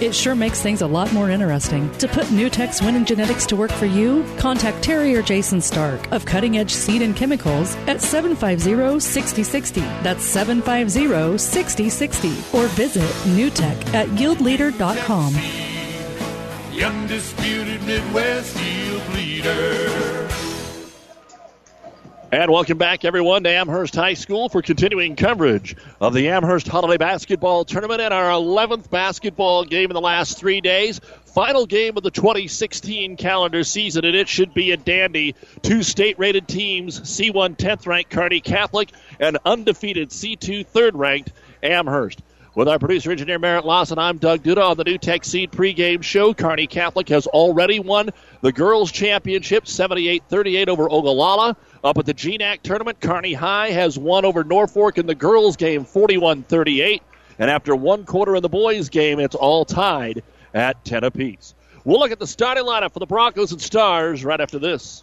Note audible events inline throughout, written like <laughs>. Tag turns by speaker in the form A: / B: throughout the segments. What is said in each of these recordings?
A: It sure makes things a lot more interesting. To put NuTech's winning genetics to work for you, contact Terry or Jason Stark of Cutting Edge Seed and Chemicals at 750 6060. That's 750 6060. Or visit NuTech at yieldleader.com.
B: The undisputed Midwest yield leader.
C: And welcome back, everyone, to Amherst High School for continuing coverage of the Amherst Holiday Basketball Tournament and our 11th basketball game in the last three days. Final game of the 2016 calendar season, and it should be a dandy. Two state rated teams C1 10th ranked Kearney Catholic and undefeated C2 third ranked Amherst. With our producer engineer Merritt Lawson, I'm Doug Duda on the NuTech Seed pregame show. Kearney Catholic has already won the girls' championship 78 38 over Ogallala. Up at the GNAC tournament, Kearney High has won over Norfolk in the girls' game 41 38. And after one quarter in the boys' game, it's all tied at 10 apiece. We'll look at the starting lineup for the Broncos and Stars right after this.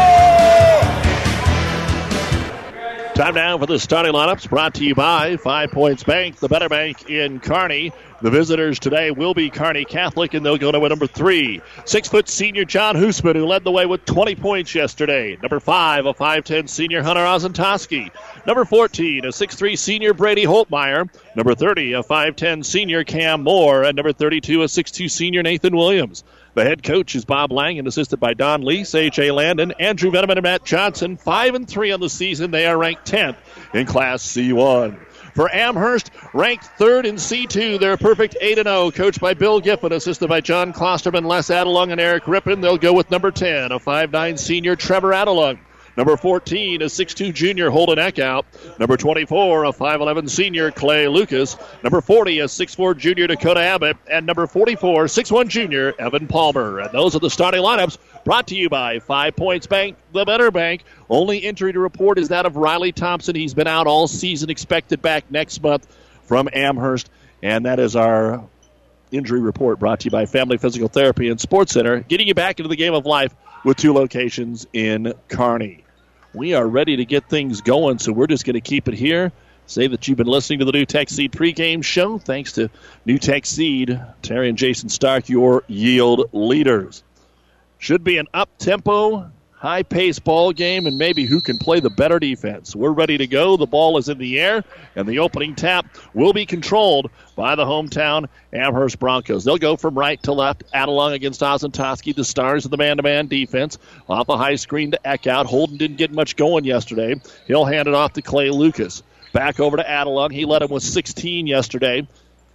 C: Time now for the starting lineups brought to you by Five Points Bank, the better bank in Kearney. The visitors today will be Kearney Catholic, and they'll go to number three. Six foot senior John Hoosman, who led the way with 20 points yesterday. Number five, a 5'10 senior Hunter Ozentoski. Number 14, a 6'3 senior Brady Holtmeyer. Number 30, a 5'10 senior Cam Moore. And number 32, a 6'2 senior Nathan Williams. The head coach is Bob Lang and assisted by Don Lee, A.J. Landon, Andrew Veneman, and Matt Johnson. 5 and 3 on the season. They are ranked 10th in Class C1. For Amherst, ranked third in C2, they're perfect 8 0, coached by Bill Giffen, assisted by John Klosterman, Les Adelung, and Eric Rippon. They'll go with number 10, a 5'9 senior Trevor Adelung. Number 14, a 6'2 junior Holden Eckhout. Number 24, a 5'11 senior Clay Lucas. Number 40, a 6'4 junior Dakota Abbott. And number 44, 6'1 junior Evan Palmer. And those are the starting lineups brought to you by Five Points Bank, the better bank. Only injury to report is that of Riley Thompson. He's been out all season, expected back next month from Amherst. And that is our injury report brought to you by Family Physical Therapy and Sports Center, getting you back into the game of life with two locations in Kearney. We are ready to get things going, so we're just going to keep it here. Say that you've been listening to the NuTech Seed pregame show. Thanks to NuTech Seed, Terry and Jason Stark, your yield leaders. Should be an up tempo, high paced ball game, and maybe who can play the better defense. We're ready to go. The ball is in the air, and the opening tap will be controlled by the hometown Amherst Broncos. They'll go from right to left. Adelung against Ozentoski, the stars of the man to man defense. Off a high screen to Eckhout. Holden didn't get much going yesterday. He'll hand it off to Clay Lucas. Back over to Adelung. He led him with 16 yesterday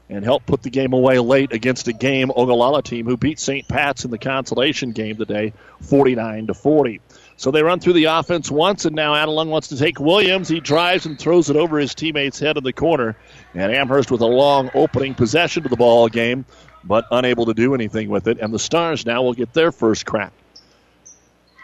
C: and helped put the game away late against a game Ogallala team who beat St. Pat's in the consolation game today, 49 to 40. So they run through the offense once, and now Adelung wants to take Williams. He drives and throws it over his teammate's head in the corner. And Amherst with a long opening possession to the ball game, but unable to do anything with it. And the Stars now will get their first crack.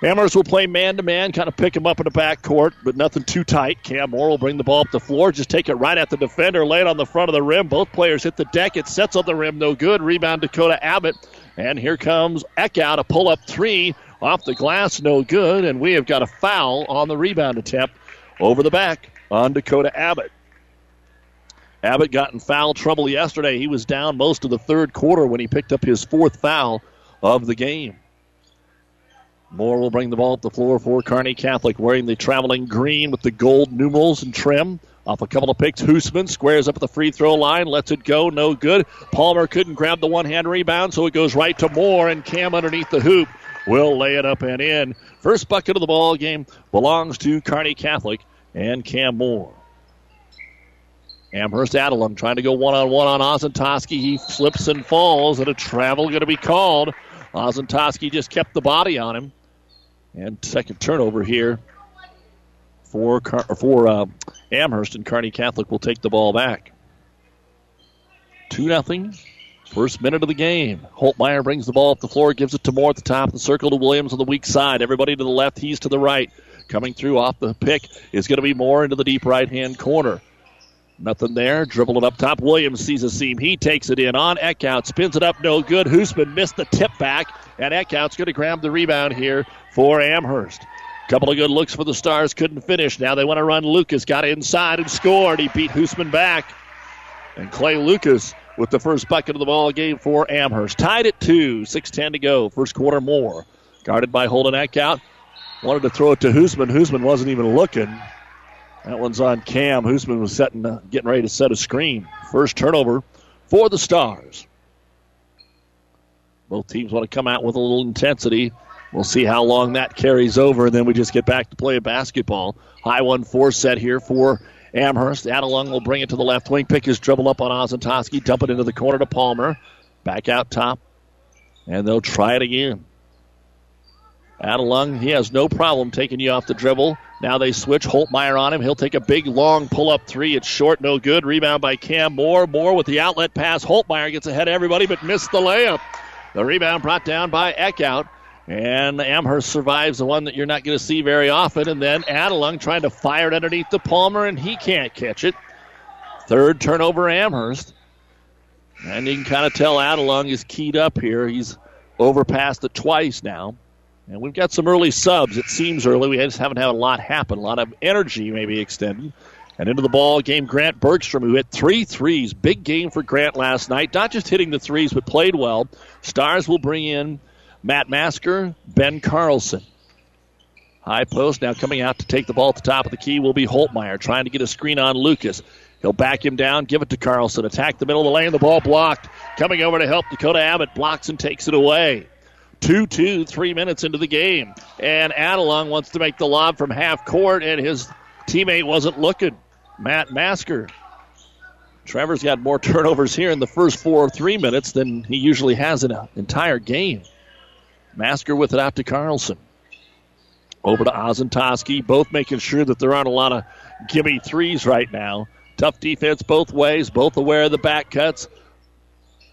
C: Amherst will play man to man, kind of pick him up in the back court, but nothing too tight. Cam Moore will bring the ball up the floor, just take it right at the defender, lay it on the front of the rim. Both players hit the deck. It sets on the rim, no good. Rebound Dakota Abbott. And here comes Eckhout, a pull up three off the glass, no good. And we have got a foul on the rebound attempt over the back on Dakota Abbott. Abbott got in foul trouble yesterday. He was down most of the third quarter when he picked up his fourth foul of the game. Moore will bring the ball up the floor for Kearney Catholic, wearing the traveling green with the gold numerals and trim. Off a couple of picks, Hoosman squares up at the free throw line, lets it go, no good. Palmer couldn't grab the one hand rebound, so it goes right to Moore, and Cam underneath the hoop will lay it up and in. First bucket of the ball game belongs to Kearney Catholic and Cam Moore. Amherst Adelung trying to go one on one on Ozentowski. He slips and falls, and a travel going to be called. Ozentowski just kept the body on him. And second turnover here for for uh, Amherst and Kearney Catholic will take the ball back. Two nothing. First minute of the game. Holtmeyer brings the ball up the floor, gives it to Moore at the top of the circle to Williams on the weak side. Everybody to the left, he's to the right. Coming through off the pick is going to be Moore into the deep right hand corner. Nothing there. Dribble it up top. Williams sees a seam. He takes it in on Eckhout. Spins it up. No good. Hoosman missed the tip back. And Eckhout's going to grab the rebound here for Amherst. Couple of good looks for the Stars. Couldn't finish. Now they want to run. Lucas got inside and scored. He beat Hoosman back. And Clay Lucas with the first bucket of the ball game for Amherst. Tied at two. 6.10 to go. First quarter more. Guarded by Holden Eckhout. Wanted to throw it to Hoosman. Hoosman wasn't even looking. That one's on Cam. Hoosman was setting, uh, getting ready to set a screen. First turnover for the Stars. Both teams want to come out with a little intensity. We'll see how long that carries over, and then we just get back to play a basketball. High one four set here for Amherst. Adelung will bring it to the left wing, pick his dribble up on Ozentowski, dump it into the corner to Palmer. Back out top, and they'll try it again. Adelung, he has no problem taking you off the dribble. Now they switch Holtmeyer on him. He'll take a big, long pull up three. It's short, no good. Rebound by Cam Moore. Moore with the outlet pass. Holtmeyer gets ahead of everybody, but missed the layup. The rebound brought down by Eckhout. And Amherst survives the one that you're not going to see very often. And then Adelung trying to fire it underneath the Palmer, and he can't catch it. Third turnover, Amherst. And you can kind of tell Adelung is keyed up here. He's overpassed it twice now. And we've got some early subs. It seems early. We just haven't had a lot happen. A lot of energy maybe extended. And into the ball game, Grant Bergstrom, who hit three threes. Big game for Grant last night. Not just hitting the threes, but played well. Stars will bring in Matt Masker, Ben Carlson. High post now coming out to take the ball at the top of the key will be Holtmeyer trying to get a screen on Lucas. He'll back him down, give it to Carlson, attack the middle of the lane, the ball blocked. Coming over to help Dakota Abbott, blocks and takes it away. 2 2, three minutes into the game. And Adelung wants to make the lob from half court, and his teammate wasn't looking. Matt Masker. Trevor's got more <laughs> turnovers here in the first four or three minutes than he usually has in an entire game. Masker with it out to Carlson. Over to Ozentowski, both making sure that there aren't a lot of gimme threes right now. Tough defense both ways, both aware of the back cuts.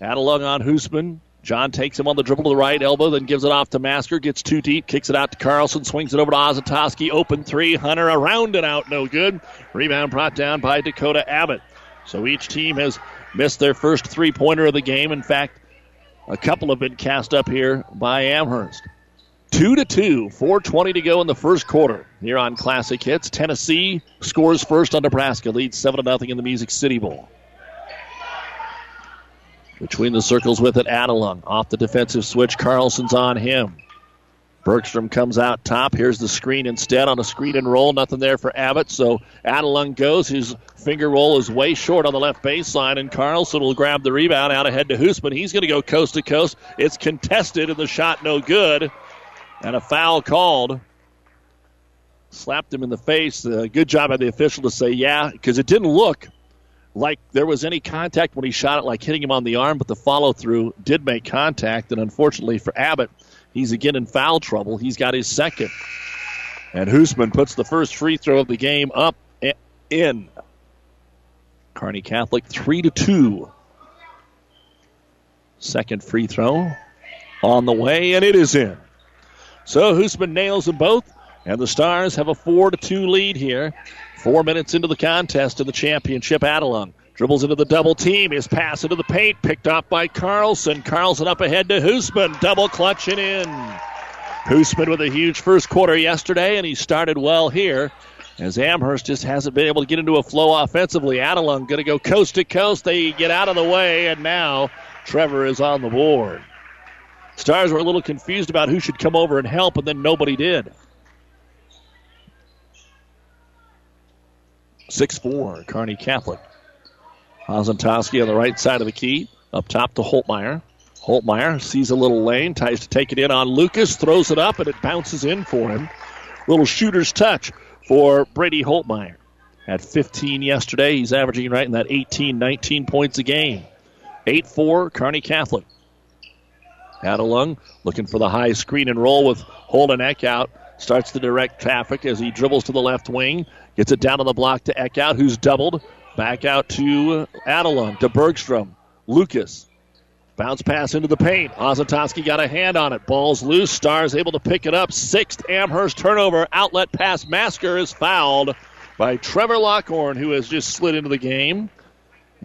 C: Adelung on Hoosman. John takes him on the dribble to the right elbow, then gives it off to Masker. Gets too deep, kicks it out to Carlson, swings it over to Ozentowski. Open three, Hunter around and out, no good. Rebound brought down by Dakota Abbott. So each team has missed their first three pointer of the game. In fact, a couple have been cast up here by Amherst. Two to two, 4:20 to go in the first quarter. Here on Classic Hits, Tennessee scores first on Nebraska, leads seven to nothing in the Music City Bowl. Between the circles with it, Adelung. Off the defensive switch, Carlson's on him. Bergstrom comes out top. Here's the screen instead on a screen and roll. Nothing there for Abbott. So Adelung goes. His finger roll is way short on the left baseline, and Carlson will grab the rebound out ahead to Hoosman. He's going to go coast to coast. It's contested, and the shot no good. And a foul called. Slapped him in the face. Uh, good job by the official to say yeah, because it didn't look like there was any contact when he shot it, like hitting him on the arm, but the follow through did make contact. And unfortunately for Abbott, he's again in foul trouble. He's got his second. And Hoosman puts the first free throw of the game up in. Kearney Catholic 3 to 2. Second free throw on the way, and it is in. So Hoosman nails them both, and the Stars have a 4 to 2 lead here. Four minutes into the contest in the championship, Adelung dribbles into the double team. His pass into the paint, picked off by Carlson. Carlson up ahead to Hoosman, double clutching in. Hoosman with a huge first quarter yesterday, and he started well here. As Amherst just hasn't been able to get into a flow offensively. Adelung going to go coast to coast. They get out of the way, and now Trevor is on the board. Stars were a little confused about who should come over and help, and then nobody did. 6'4, Kearney Catholic. Ozentowski on the right side of the key. Up top to Holtmeyer. Holtmeyer sees a little lane, tries to take it in on Lucas, throws it up, and it bounces in for him. Little shooter's touch for Brady Holtmeyer. At 15 yesterday. He's averaging right in that 18, 19 points a game. 8 4, Kearney Catholic. Adelung looking for the high screen and roll with Holden Eckhout. Starts to direct traffic as he dribbles to the left wing. Gets it down on the block to Eckhout, who's doubled. Back out to Adelung, to Bergstrom. Lucas. Bounce pass into the paint. Ozentowski got a hand on it. Ball's loose. Stars able to pick it up. Sixth Amherst turnover. Outlet pass. Masker is fouled by Trevor Lockhorn, who has just slid into the game.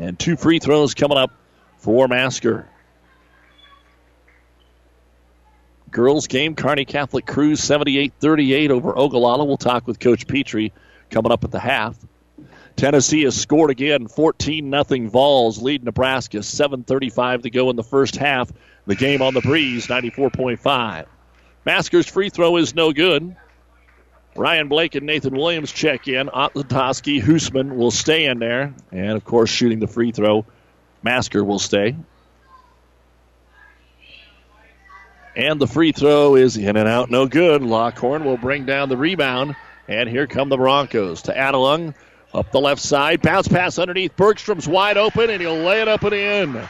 C: And two free throws coming up for Masker. Girls game, Kearney Catholic Cruise 78 38 over Ogallala. We'll talk with Coach Petrie coming up at the half. Tennessee has scored again, 14 0 Vols lead Nebraska, 7.35 to go in the first half. The game on the breeze, 94.5. Masker's free throw is no good. Ryan Blake and Nathan Williams check in. Ozentowski, Hoosman will stay in there. And, of course, shooting the free throw, Masker will stay. And the free throw is in and out, no good. Lockhorn will bring down the rebound. And here come the Broncos to Adelung. Up the left side. Bounce pass underneath. Bergstrom's wide open, and he'll lay it up and in.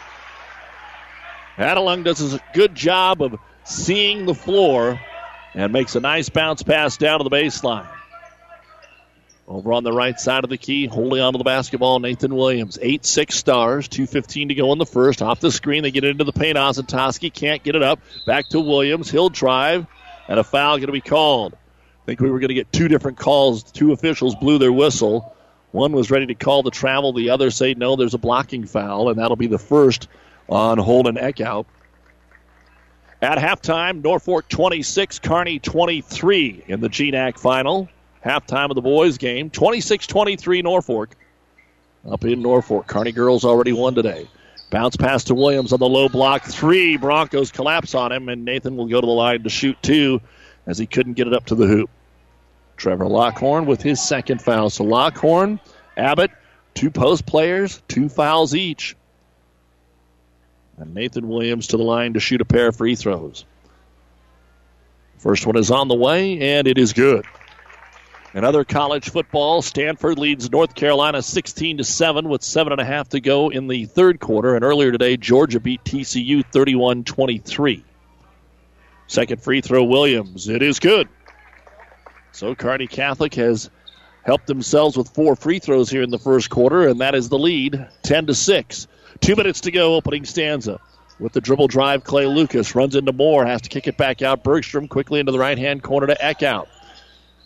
C: Adelung does a good job of seeing the floor and makes a nice bounce pass down to the baseline. Over on the right side of the key, holding onto the basketball, Nathan Williams. 8 6 stars, 2.15 to go in the first. Off the screen, they get into the paint. Ozentowski can't get it up. Back to Williams. He'll drive, and a foul going to be called. I think we were going to get two different calls. Two officials blew their whistle. One was ready to call the travel. The other say no, there's a blocking foul, and that'll be the first on Holden Eckhout. At halftime, Norfolk 26, Kearney 23 in the GNAC final halftime of the boys' game. 26 23 Norfolk. Up in Norfolk. Kearney girls already won today. Bounce pass to Williams on the low block. Three. Broncos collapse on him, and Nathan will go to the line to shoot two as he couldn't get it up to the hoop. Trevor Lockhorn with his second foul. So Lockhorn, Abbott, two post players, two fouls each. And Nathan Williams to the line to shoot a pair of free throws. First one is on the way, and it is good. Another college football. Stanford leads North Carolina 16 to 7 with seven and a half to go in the third quarter. And earlier today, Georgia beat TCU 31 23. Second free throw, Williams. It is good. So Kearney Catholic has helped themselves with four free throws here in the first quarter, and that is the lead 10 to 6. Two minutes to go, opening stanza. With the dribble drive, Clay Lucas runs into Moore, has to kick it back out. Bergstrom quickly into the right hand corner to Eckhout.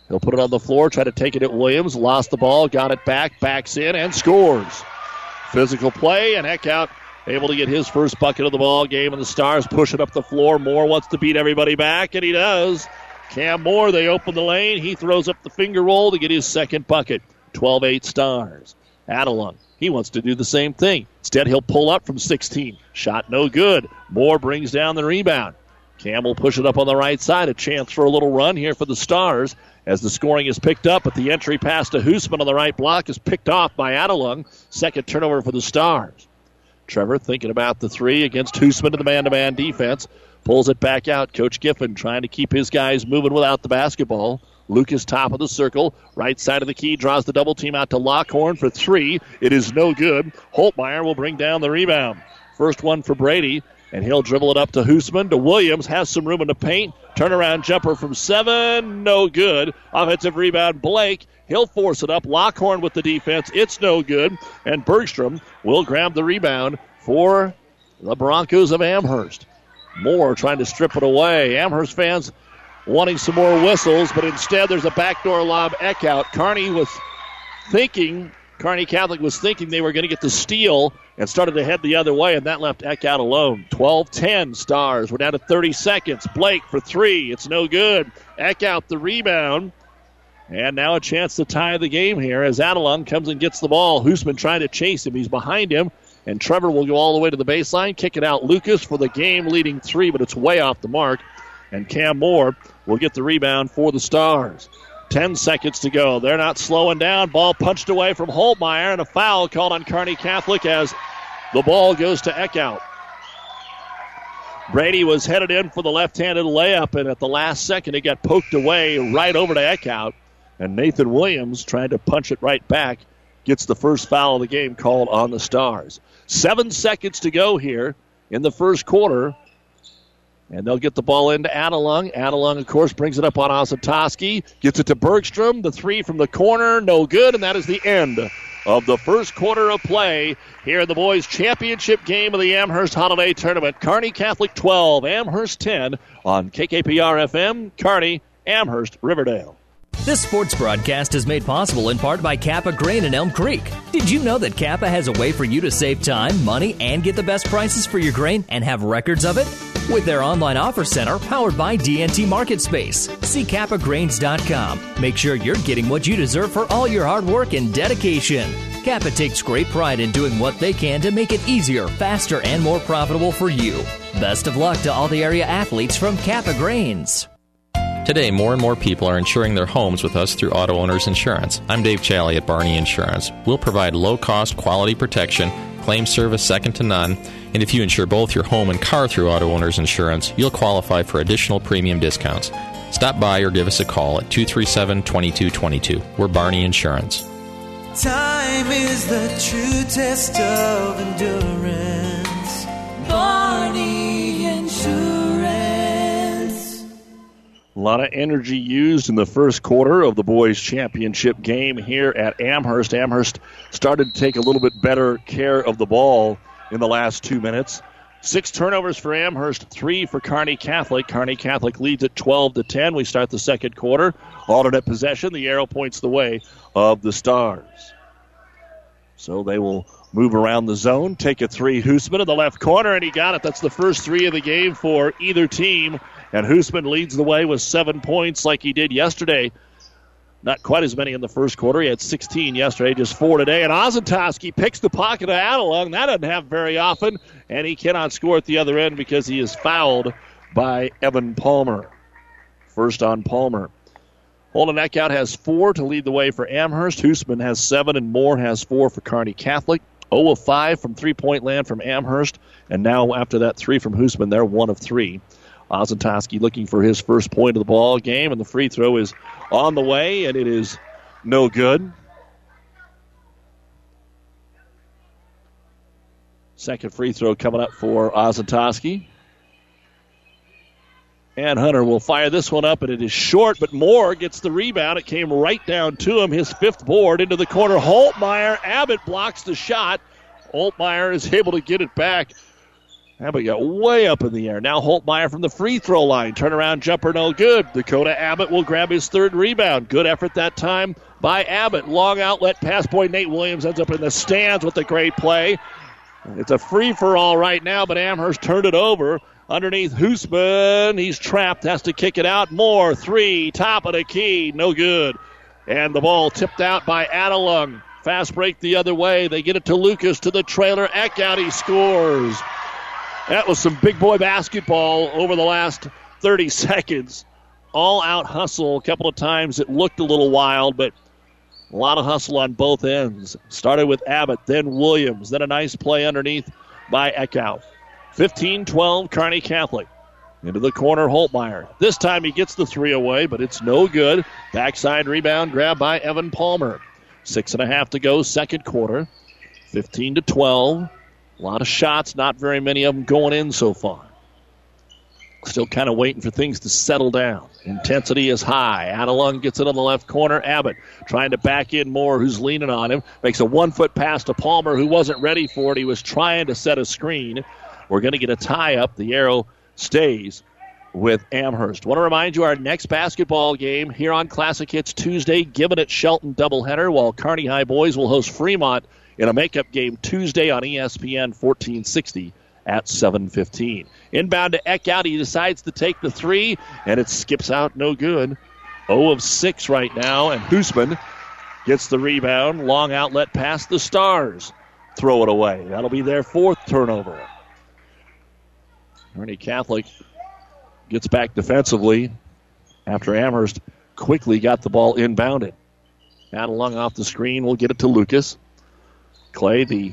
C: He'll put it on the floor, try to take it at Williams. Lost the ball, got it back, backs in, and scores. Physical play, and Eckhout able to get his first bucket of the ball game, and the Stars push it up the floor. Moore wants to beat everybody back, and he does. Cam Moore, they open the lane. He throws up the finger roll to get his second bucket. 12 8 Stars. Adelung, he wants to do the same thing. Instead, he'll pull up from 16. Shot no good. Moore brings down the rebound. Campbell push it up on the right side. A chance for a little run here for the Stars as the scoring is picked up, but the entry pass to Hoosman on the right block is picked off by Adelung. Second turnover for the Stars. Trevor thinking about the three against Hoosman in the man to man defense. Pulls it back out. Coach Giffen trying to keep his guys moving without the basketball. Lucas top of the circle, right side of the key, draws the double team out to Lockhorn for three. It is no good. Holtmeyer will bring down the rebound. First one for Brady. And he'll dribble it up to Hoosman, to Williams, has some room in the paint. Turnaround jumper from seven, no good. Offensive rebound, Blake. He'll force it up. Lockhorn with the defense, it's no good. And Bergstrom will grab the rebound for the Broncos of Amherst. Moore trying to strip it away. Amherst fans wanting some more whistles, but instead there's a backdoor lob Eck out. Kearney was thinking Kearney Catholic was thinking they were going to get the steal and started to head the other way, and that left Eckhout alone. 12 10 Stars. We're down to 30 seconds. Blake for three. It's no good. Eckhout the rebound. And now a chance to tie the game here as Adelung comes and gets the ball. Hoosman trying to chase him. He's behind him. And Trevor will go all the way to the baseline, kick it out. Lucas for the game leading three, but it's way off the mark. And Cam Moore will get the rebound for the Stars. 10 seconds to go. They're not slowing down. Ball punched away from Holtmeyer, and a foul called on Kearney Catholic as the ball goes to Eckhout. Brady was headed in for the left-handed layup, and at the last second, it got poked away right over to Eckhout. And Nathan Williams, trying to punch it right back, gets the first foul of the game called on the Stars. Seven seconds to go here in the first quarter. And they'll get the ball into Adelung. Adelung, of course, brings it up on Ozentowski. Gets it to Bergstrom. The three from the corner, no good. And that is the end of the first quarter of play here in the boys' championship game of the Amherst Holiday Tournament. Kearney Catholic 12, Amherst 10 on KKPR FM, Kearney, Amherst, Riverdale.
D: This sports broadcast is made possible in part by Kappa Grain in Elm Creek. Did you know that Kappa has a way for you to save time, money, and get the best prices for your grain and have records of it? With their online offer center powered by DNT MarketSpace. See kappagrains.com. Make sure you're getting what you deserve for all your hard work and dedication. Kappa takes great pride in doing what they can to make it easier, faster, and more profitable for you. Best of luck to all the area athletes from Kappa Grains.
E: Today, more and more people are insuring their homes with us through Auto Owners Insurance. I'm Dave Challey at Barney Insurance. We'll provide low cost, quality protection, claim service second to none, and if you insure both your home and car through Auto Owners Insurance, you'll qualify for additional premium discounts. Stop by or give us a call at 237 2222. We're Barney Insurance.
F: Time is the true test of endurance. Barney Insurance.
C: A lot of energy used in the first quarter of the boys' championship game here at Amherst. Amherst started to take a little bit better care of the ball in the last two minutes. Six turnovers for Amherst, three for Kearney Catholic. Kearney Catholic leads at 12 to 10. We start the second quarter. Alternate possession. The arrow points the way of the Stars. So they will move around the zone, take a three. Hoosman in the left corner, and he got it. That's the first three of the game for either team. And Hoosman leads the way with seven points like he did yesterday. Not quite as many in the first quarter. He had 16 yesterday, just four today. And Ozentowski picks the pocket of Adelung. That doesn't happen very often. And he cannot score at the other end because he is fouled by Evan Palmer. First on Palmer. Holden Eckhout has four to lead the way for Amherst. Hoosman has seven, and Moore has four for Kearney Catholic. 0 of 5 from three point land from Amherst. And now, after that three from Hoosman, they're 1 of 3. Ozentowski looking for his first point of the ball game, and the free throw is on the way, and it is no good. Second free throw coming up for Ozentowski. And Hunter will fire this one up, and it is short, but Moore gets the rebound. It came right down to him, his fifth board into the corner. Holtmeyer, Abbott blocks the shot. Holtmeyer is able to get it back. Abbott got way up in the air. Now Holtmeyer from the free throw line. Turnaround jumper, no good. Dakota Abbott will grab his third rebound. Good effort that time by Abbott. Long outlet pass boy. Nate Williams ends up in the stands with a great play. It's a free for all right now, but Amherst turned it over. Underneath Hoosman, he's trapped, has to kick it out. More three, top of the key, no good. And the ball tipped out by Adelung. Fast break the other way. They get it to Lucas to the trailer. Eckhout, he scores. That was some big boy basketball over the last 30 <laughs> seconds. All out hustle. A couple of times it looked a little wild, but a lot of hustle on both ends. Started with Abbott, then Williams, then a nice play underneath by Eckhout. 15 12, Kearney Catholic. Into the corner, Holtmeyer. This time he gets the three away, but it's no good. Backside rebound grab by Evan Palmer. Six and a half to go, second quarter. 15 to 12. A lot of shots, not very many of them going in so far. Still kind of waiting for things to settle down. Intensity is high. Adelung gets it on the left corner. Abbott trying to back in more, who's leaning on him. Makes a one foot pass to Palmer, who wasn't ready for it. He was trying to set a screen. We're going to get a tie up. The arrow stays with Amherst. Want to remind you our next basketball game here on Classic Hits Tuesday, Gibbon at Shelton doubleheader, while Kearney High Boys will host Fremont in a makeup game Tuesday on ESPN 1460 at 7:15. Inbound to Eckhout, he decides to take the three, and it skips out, no good. 0 of 6 right now, and Hoosman gets the rebound. Long outlet past the Stars. Throw it away. That'll be their fourth turnover. Kearney Catholic gets back defensively after Amherst quickly got the ball inbounded. Adelung off the screen. We'll get it to Lucas. Clay, the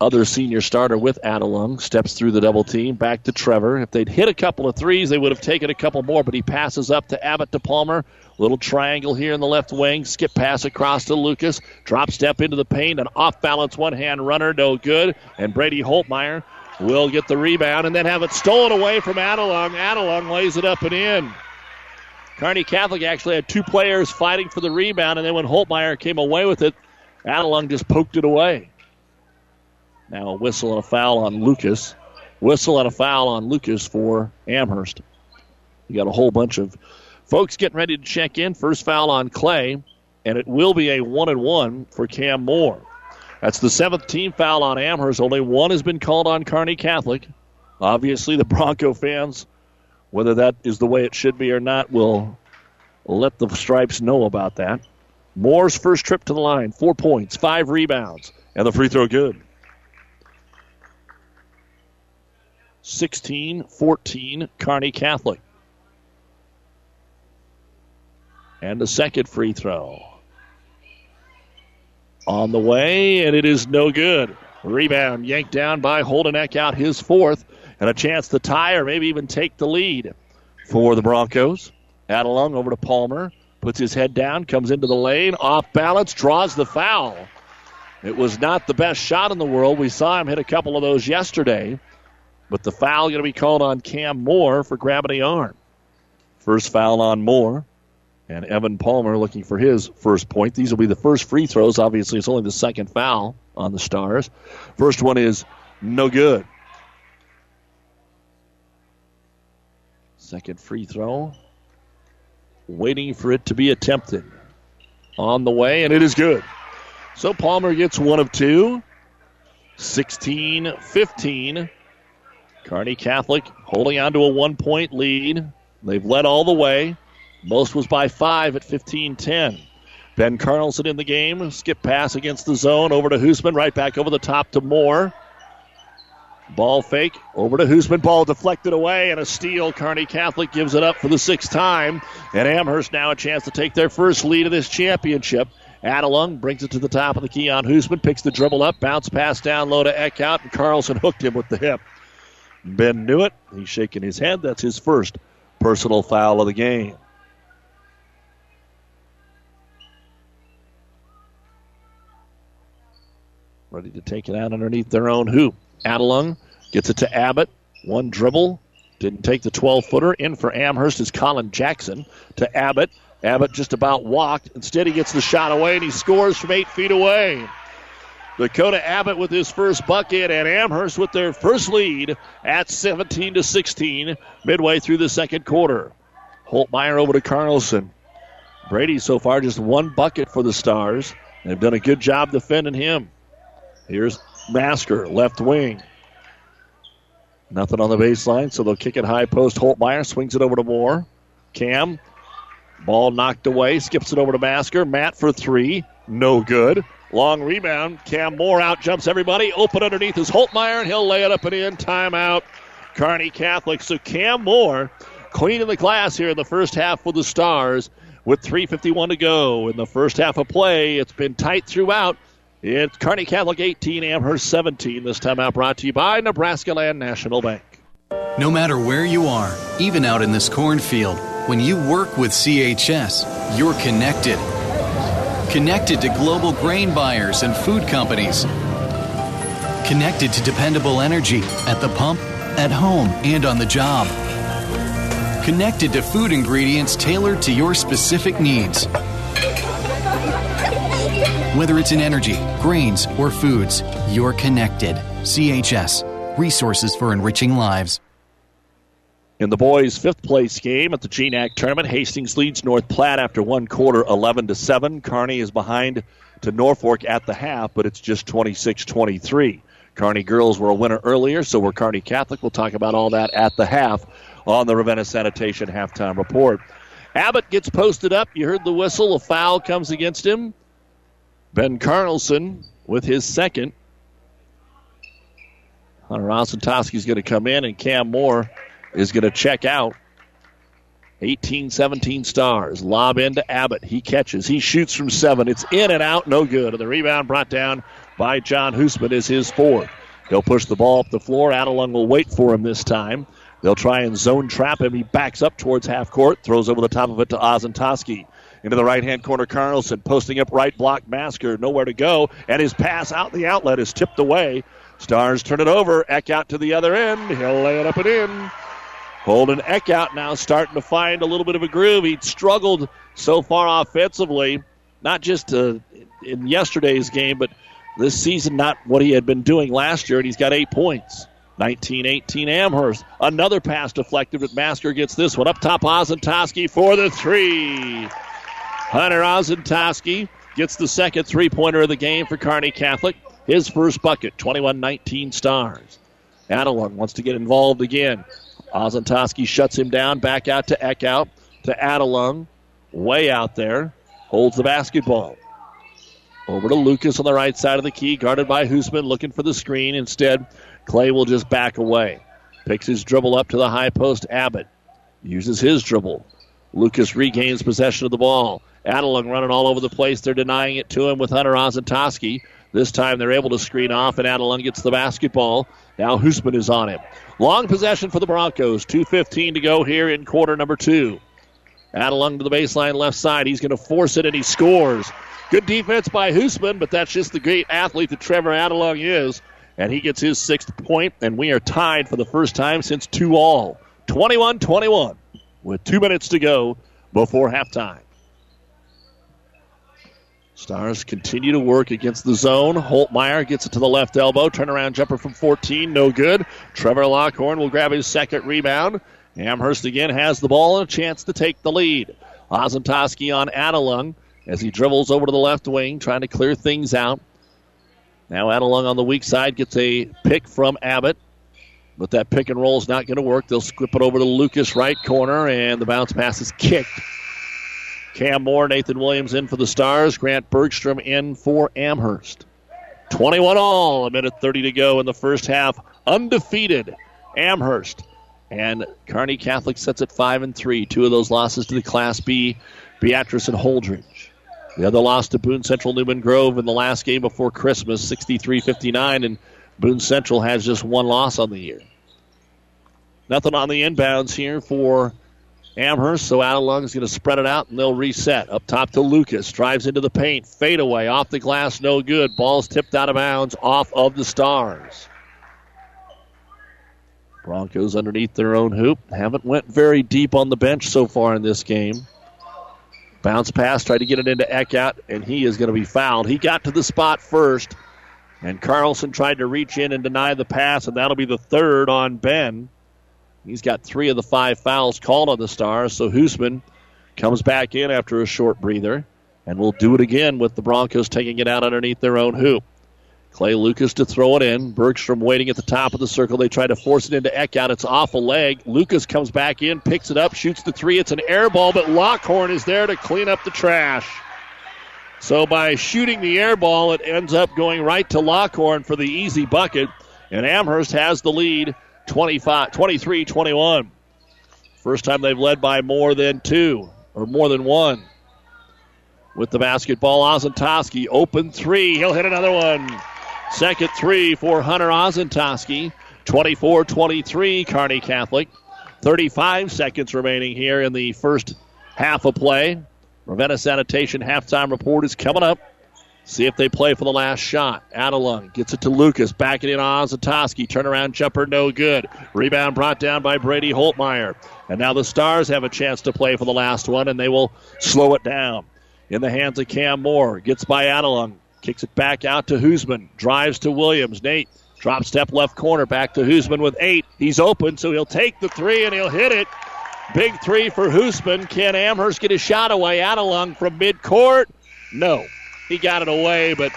C: other senior starter with Adelung. Steps through the double team, back to Trevor. If they'd hit a couple of threes, they would have taken a couple more, but he passes up to Abbott to Palmer. Little triangle here in the left wing. Skip pass across to Lucas. Drop step into the paint. An off balance one hand runner, no good. And Brady Holtmeyer will get the rebound and then have it stolen away from Adelung. Adelung lays it up and in. Kearney Catholic actually had two players fighting for the rebound, and then when Holtmeyer came away with it, Adelung just poked it away. Now a whistle and a foul on Lucas. Whistle and a foul on Lucas for Amherst. You got a whole bunch of folks getting ready to check in. First foul on Clay, and it will be a one and one for Cam Moore. That's the seventh team foul on Amherst. Only one has been called on Kearney Catholic. Obviously, the Bronco fans, whether that is the way it should be or not, will let the Stripes know about that. Moore's first trip to the line, four points, five rebounds, and the free throw good. 16 14, Kearney Catholic. And the second free throw. On the way, and it is no good. Rebound yanked down by Holden Eckhout his fourth, and a chance to tie or maybe even take the lead for the Broncos. Adelung over to Palmer, puts his head down, comes into the lane, off balance, draws the foul. It was not the best shot in the world. We saw him hit a couple of those yesterday. But the foul going to be called on Cam Moore for grabbing the arm. First foul on Moore. And Evan Palmer looking for his first point. These will be the first free throws. Obviously, it's only the second foul on the Stars. First one is no good. Second free throw. Waiting for it to be attempted. On the way, and it is good. So Palmer gets one of two. 16 15. Kearney Catholic holding on to a one point lead. They've led all the way. Most was by five at 15 10. Ben Carlson in the game. Skip pass against the zone over to Hoosman. Right back over the top to Moore. Ball fake over to Hoosman. Ball deflected away and a steal. Kearney Catholic gives it up for the sixth time. And Amherst now a chance to take their first lead of this championship. Adelung brings it to the top of the key on Hoosman. Picks the dribble up. Bounce pass down low to Eckhout. And Carlson hooked him with the hip. Ben knew it. He's shaking his head. That's his first personal foul of the game. Ready to take it out underneath their own hoop. Adelung gets it to Abbott. One dribble. Didn't take the 12 footer. In for Amherst is Colin Jackson to Abbott. Abbott just about walked. Instead, he gets the shot away and he scores from eight feet away. Dakota Abbott with his first bucket, and Amherst with their first lead at 17 to 16 midway through the second quarter. Holtmeyer over to Carlson. Brady so far just one bucket for the Stars. They've done a good job defending him. Here's Masker, left wing. Nothing on the baseline, so they'll kick it high post. Holtmeyer swings it over to Moore. Cam, ball knocked away, skips it over to Masker. Matt for three, no good. Long rebound. Cam Moore out jumps everybody. Open underneath is Holtmeyer, and he'll lay it up and in. Timeout. Kearney Catholic. So Cam Moore cleaning the glass here in the first half for the Stars with 3.51 to go in the first half of play. It's been tight throughout. It's Kearney Catholic 18, Amherst 17. This time out brought to you by Nebraska Land National Bank.
G: No matter where you are, even out in this cornfield, when you work with CHS, you're connected Connected to global grain buyers and food companies. Connected to dependable energy at the pump, at home, and on the job. Connected to food ingredients tailored to your specific needs. Whether it's in energy, grains, or foods, you're connected. CHS, resources for enriching lives.
C: In the boys' fifth place game at the GNAC tournament, Hastings leads North Platte after one quarter, 11 to 7. Kearney is behind to Norfolk at the half, but it's just 26 23. Kearney girls were a winner earlier, so we're Kearney Catholic. We'll talk about all that at the half on the Ravenna Sanitation halftime report. Abbott gets posted up. You heard the whistle. A foul comes against him. Ben Carlson with his second. Hunter is going to come in, and Cam Moore is going to check out. 18 17 stars. Lob into Abbott. He catches. He shoots from seven. It's in and out. No good. And the rebound brought down by John Hoosman is his fourth. He'll push the ball up the floor. Adelung will wait for him this time. They'll try and zone trap him. He backs up towards half court, throws over the top of it to Ozentowski. Into the right hand corner, Carlson posting up right block. Masker nowhere to go, and his pass out the outlet is tipped away. Stars turn it over. Eckhout to the other end. He'll lay it up and in. Holden Eckhout now starting to find a little bit of a groove. He'd struggled so far offensively, not just uh, in yesterday's game, but this season, not what he had been doing last year, and he's got eight points. 19 18 Amherst. Another pass deflected, but Masker gets this one up top. Ozentowski for the three. Hunter Ozentowski gets the second three pointer of the game for Kearney Catholic. His first bucket, 21 19 stars. Adelung wants to get involved again. Ozentowski shuts him down, back out to Eckhout, to Adelung, way out there, holds the basketball. Over to Lucas on the right side of the key, guarded by Hoosman, looking for the screen. Instead, Clay will just back away. Picks his dribble up to the high post. Abbott uses his dribble. Lucas regains possession of the ball. Adelung running all over the place. They're denying it to him with Hunter Ozentowski. This time they're able to screen off, and Adelung gets the basketball. Now Hoosman is on him. Long possession for the Broncos. 2.15 to go here in quarter number two. Adelung to the baseline left side. He's going to force it, and he scores. Good defense by Hoosman, but that's just the great athlete that Trevor Adelung is. And he gets his sixth point, and we are tied for the first time since 2 all. 21 21 with two minutes to go before halftime. Stars continue to work against the zone. Holtmeyer gets it to the left elbow. Turnaround jumper from 14, no good. Trevor Lockhorn will grab his second rebound. Amherst again has the ball and a chance to take the lead. Ozentowski on Adelung as he dribbles over to the left wing, trying to clear things out. Now Adelung on the weak side gets a pick from Abbott. But that pick and roll is not going to work. They'll squip it over to Lucas right corner, and the bounce pass is kicked Cam Moore, Nathan Williams in for the Stars. Grant Bergstrom in for Amherst. 21 all, a minute 30 to go in the first half. Undefeated Amherst. And Kearney Catholic sets at 5 and 3. Two of those losses to the Class B, Beatrice and Holdrege. The other loss to Boone Central Newman Grove in the last game before Christmas, 63 59. And Boone Central has just one loss on the year. Nothing on the inbounds here for Amherst, so Adelung is going to spread it out and they'll reset. Up top to Lucas. Drives into the paint. Fade away. Off the glass. No good. Ball's tipped out of bounds off of the Stars. Broncos underneath their own hoop. Haven't went very deep on the bench so far in this game. Bounce pass. Tried to get it into Eckhout, and he is going to be fouled. He got to the spot first, and Carlson tried to reach in and deny the pass, and that'll be the third on Ben. He's got three of the five fouls called on the Stars, so Hoosman comes back in after a short breather, and will do it again with the Broncos taking it out underneath their own hoop. Clay Lucas to throw it in. Bergstrom waiting at the top of the circle. They try to force it into Eckhout. It's off a leg. Lucas comes back in, picks it up, shoots the three. It's an air ball, but Lockhorn is there to clean up the trash. So by shooting the air ball, it ends up going right to Lockhorn for the easy bucket. And Amherst has the lead 25, 23 21. First time they've led by more than two or more than one. With the basketball, Ozentowski, open three. He'll hit another one. Second three for Hunter Ozentowski. 24 23, Kearney Catholic. 35 seconds remaining here in the first half of play. Ravenna Sanitation halftime report is coming up. See if they play for the last shot. Adelung gets it to Lucas. Back it in on Ozentowski. Turnaround jumper, no good. Rebound brought down by Brady Holtmeyer. And now the Stars have a chance to play for the last one, and they will slow it down. In the hands of Cam Moore. Gets by Adelung. Kicks it back out to Hoosman. Drives to Williams. Nate drop step left corner. Back to Hoosman with eight. He's open, so he'll take the three and he'll hit it. Big three for Hoosman. Can Amherst get a shot away? Adelung from midcourt? No. He got it away, but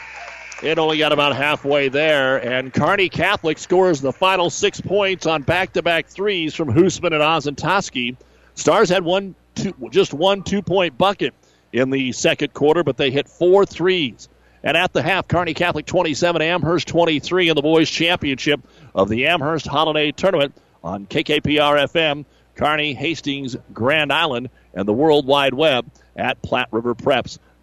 C: it only got about halfway there. And Kearney Catholic scores the final six points on back to back threes from Hoosman and Ozentowski. Stars had one, two, just one two point bucket in the second quarter, but they hit four threes. And at the half, Kearney Catholic 27, Amherst 23 in the boys' championship of the Amherst Holiday Tournament on KKPR FM, Kearney, Hastings, Grand Island, and the World Wide Web at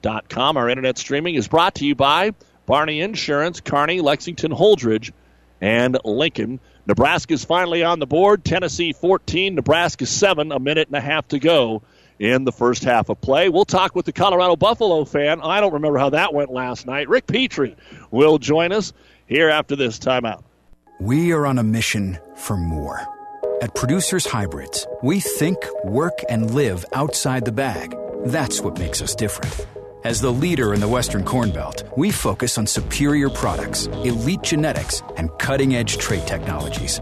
C: PlatteRiverPreps.com. Our internet streaming is brought to you by Barney Insurance, Kearney, Lexington, Holdrege, and Lincoln. Nebraska's finally on the board. Tennessee 14, Nebraska 7, a minute and a half to go in the first half of play. We'll talk with the Colorado Buffalo fan. I don't remember how that went last night. Rick Petrie will join us here after this timeout.
H: We are on a mission for more. At Producers Hybrids, we think, work, and live outside the bag. That's what makes us different. As the leader in the Western Corn Belt, we focus on superior products, elite genetics, and cutting edge trait technologies.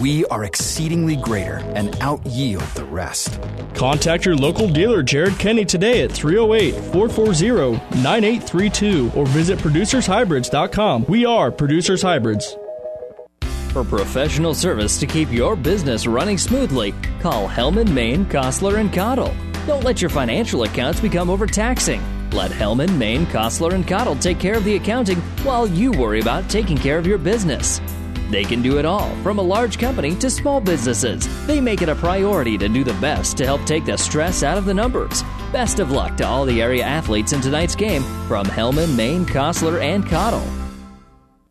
H: We are exceedingly greater and out yield the rest.
I: Contact your local dealer, Jared Kenny, today at 308 440 9832 or visit producershybrids.com. We are Producers Hybrids.
D: For professional service to keep your business running smoothly, call Hellman, Maine, Kostler, and Cottle. Don't let your financial accounts become overtaxing. Let Hellman, Maine, Kostler, and Cottle take care of the accounting while you worry about taking care of your business. They can do it all, from a large company to small businesses. They make it a priority to do the best to help take the stress out of the numbers. Best of luck to all the area athletes in tonight's game from Hellman, Maine, Kostler, and Cottle.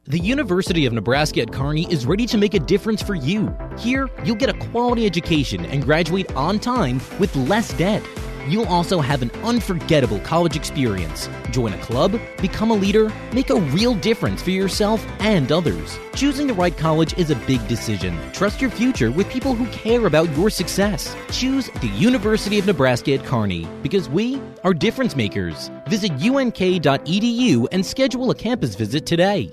J: The University of Nebraska at Kearney is ready to make a difference for you. Here, you'll get a quality education and graduate on time with less debt. You'll also have an unforgettable college experience. Join a club, become a leader, make a real difference for yourself and others. Choosing the right college is a big decision. Trust your future with people who care about your success. Choose the University of Nebraska at Kearney because we are difference makers. Visit unk.edu and schedule a campus visit today.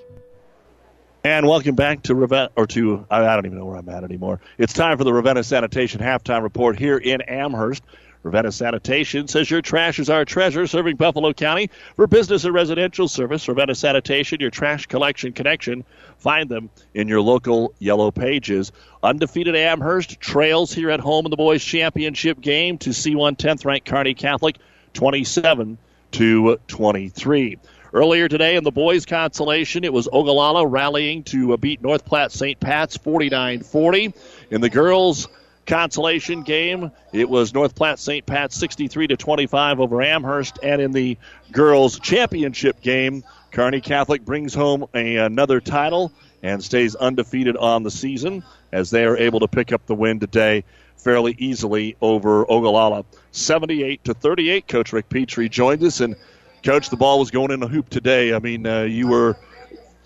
C: And welcome back to Ravenna, or to, I don't even know where I'm at anymore. It's time for the Ravenna Sanitation halftime report here in Amherst. Ravenna Sanitation says your trash is our treasure, serving Buffalo County for business and residential service. Ravenna Sanitation, your trash collection connection. Find them in your local yellow pages. Undefeated Amherst trails here at home in the boys' championship game to C1 10th ranked Kearney Catholic, 27 to 23. Earlier today in the boys' consolation, it was Ogallala rallying to beat North Platte St. Pat's 49 40. In the girls' consolation game, it was North Platte St. Pat's 63 to 25 over Amherst. And in the girls' championship game, Kearney Catholic brings home a, another title and stays undefeated on the season as they are able to pick up the win today fairly easily over Ogallala. 78 to 38. Coach Rick Petrie joined us and Coach, the ball was going in the hoop today. I mean, uh, you were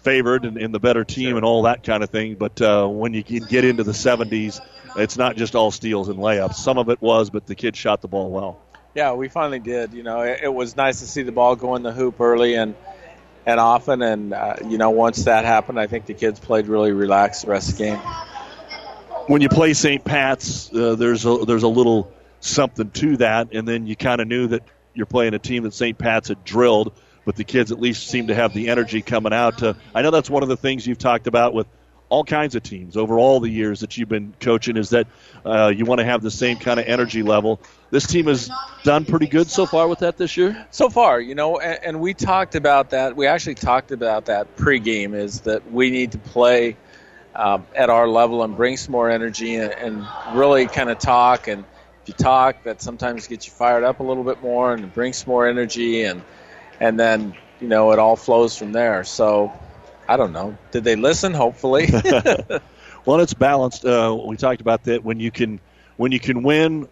C: favored and, and, the better team and all that kind of thing. But uh, when you can get into the 70s, it's not just all steals and layups. Some of it was, but the kids shot the ball well.
K: Yeah, we finally did. You know, it, it was nice to see the ball go in the hoop early and and often. And uh, you know, once that happened, I think the kids played really relaxed the rest of the game.
C: When you play St. Pat's, uh, there's a there's a little something to that, and then you kind of knew that you're playing a team that St. Pat's had drilled, but the kids at least seem to have the energy coming out. To, I know that's one of the things you've talked about with all kinds of teams over all the years that you've been coaching is that uh, you want to have the same kind of energy level. This team has done pretty good so far with that this year.
K: So far, you know, and, and we talked about that. We actually talked about that pregame is that we need to play um, at our level and bring some more energy and, and really kind of talk and if – you talk, that sometimes gets you fired up a little bit more and brings some more energy, and and then you know it all flows from there. So I don't know. Did they listen? Hopefully. <laughs> <laughs>
C: well, it's balanced. Uh, we talked about that when you can when you can win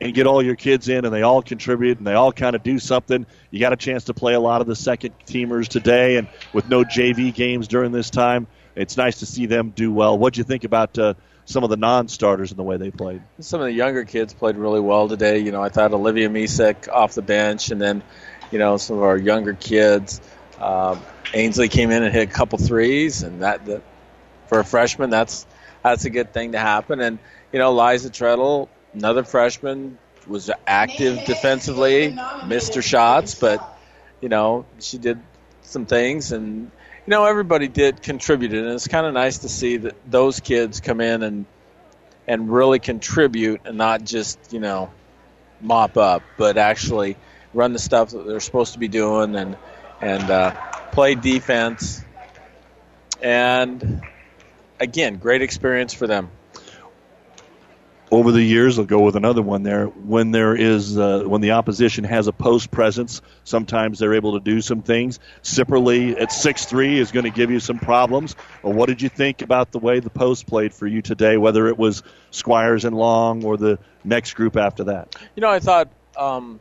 C: and get all your kids in and they all contribute and they all kind of do something. You got a chance to play a lot of the second teamers today, and with no JV games during this time, it's nice to see them do well. What do you think about uh, some of the non-starters and the way they played.
K: Some of the younger kids played really well today. You know, I thought Olivia Misek off the bench, and then, you know, some of our younger kids. Um, Ainsley came in and hit a couple threes, and that, that for a freshman, that's that's a good thing to happen. And you know, Liza Treadle, another freshman, was active defensively, missed her shots, but you know, she did some things, and you know, everybody did contribute, and it's kind of nice to see that those kids come in and and really contribute, and not just you know mop up, but actually run the stuff that they're supposed to be doing, and and uh, play defense. And again, great experience for them.
C: over the years, I'll go with another one there. When there is, uh, when the opposition has a post presence, sometimes they're able to do some things. Sipperly at six three is going to give you some problems. Well, what did you think about the way the post played for you today, whether it was Squires and Long or the next group after that?
K: You know, I thought um,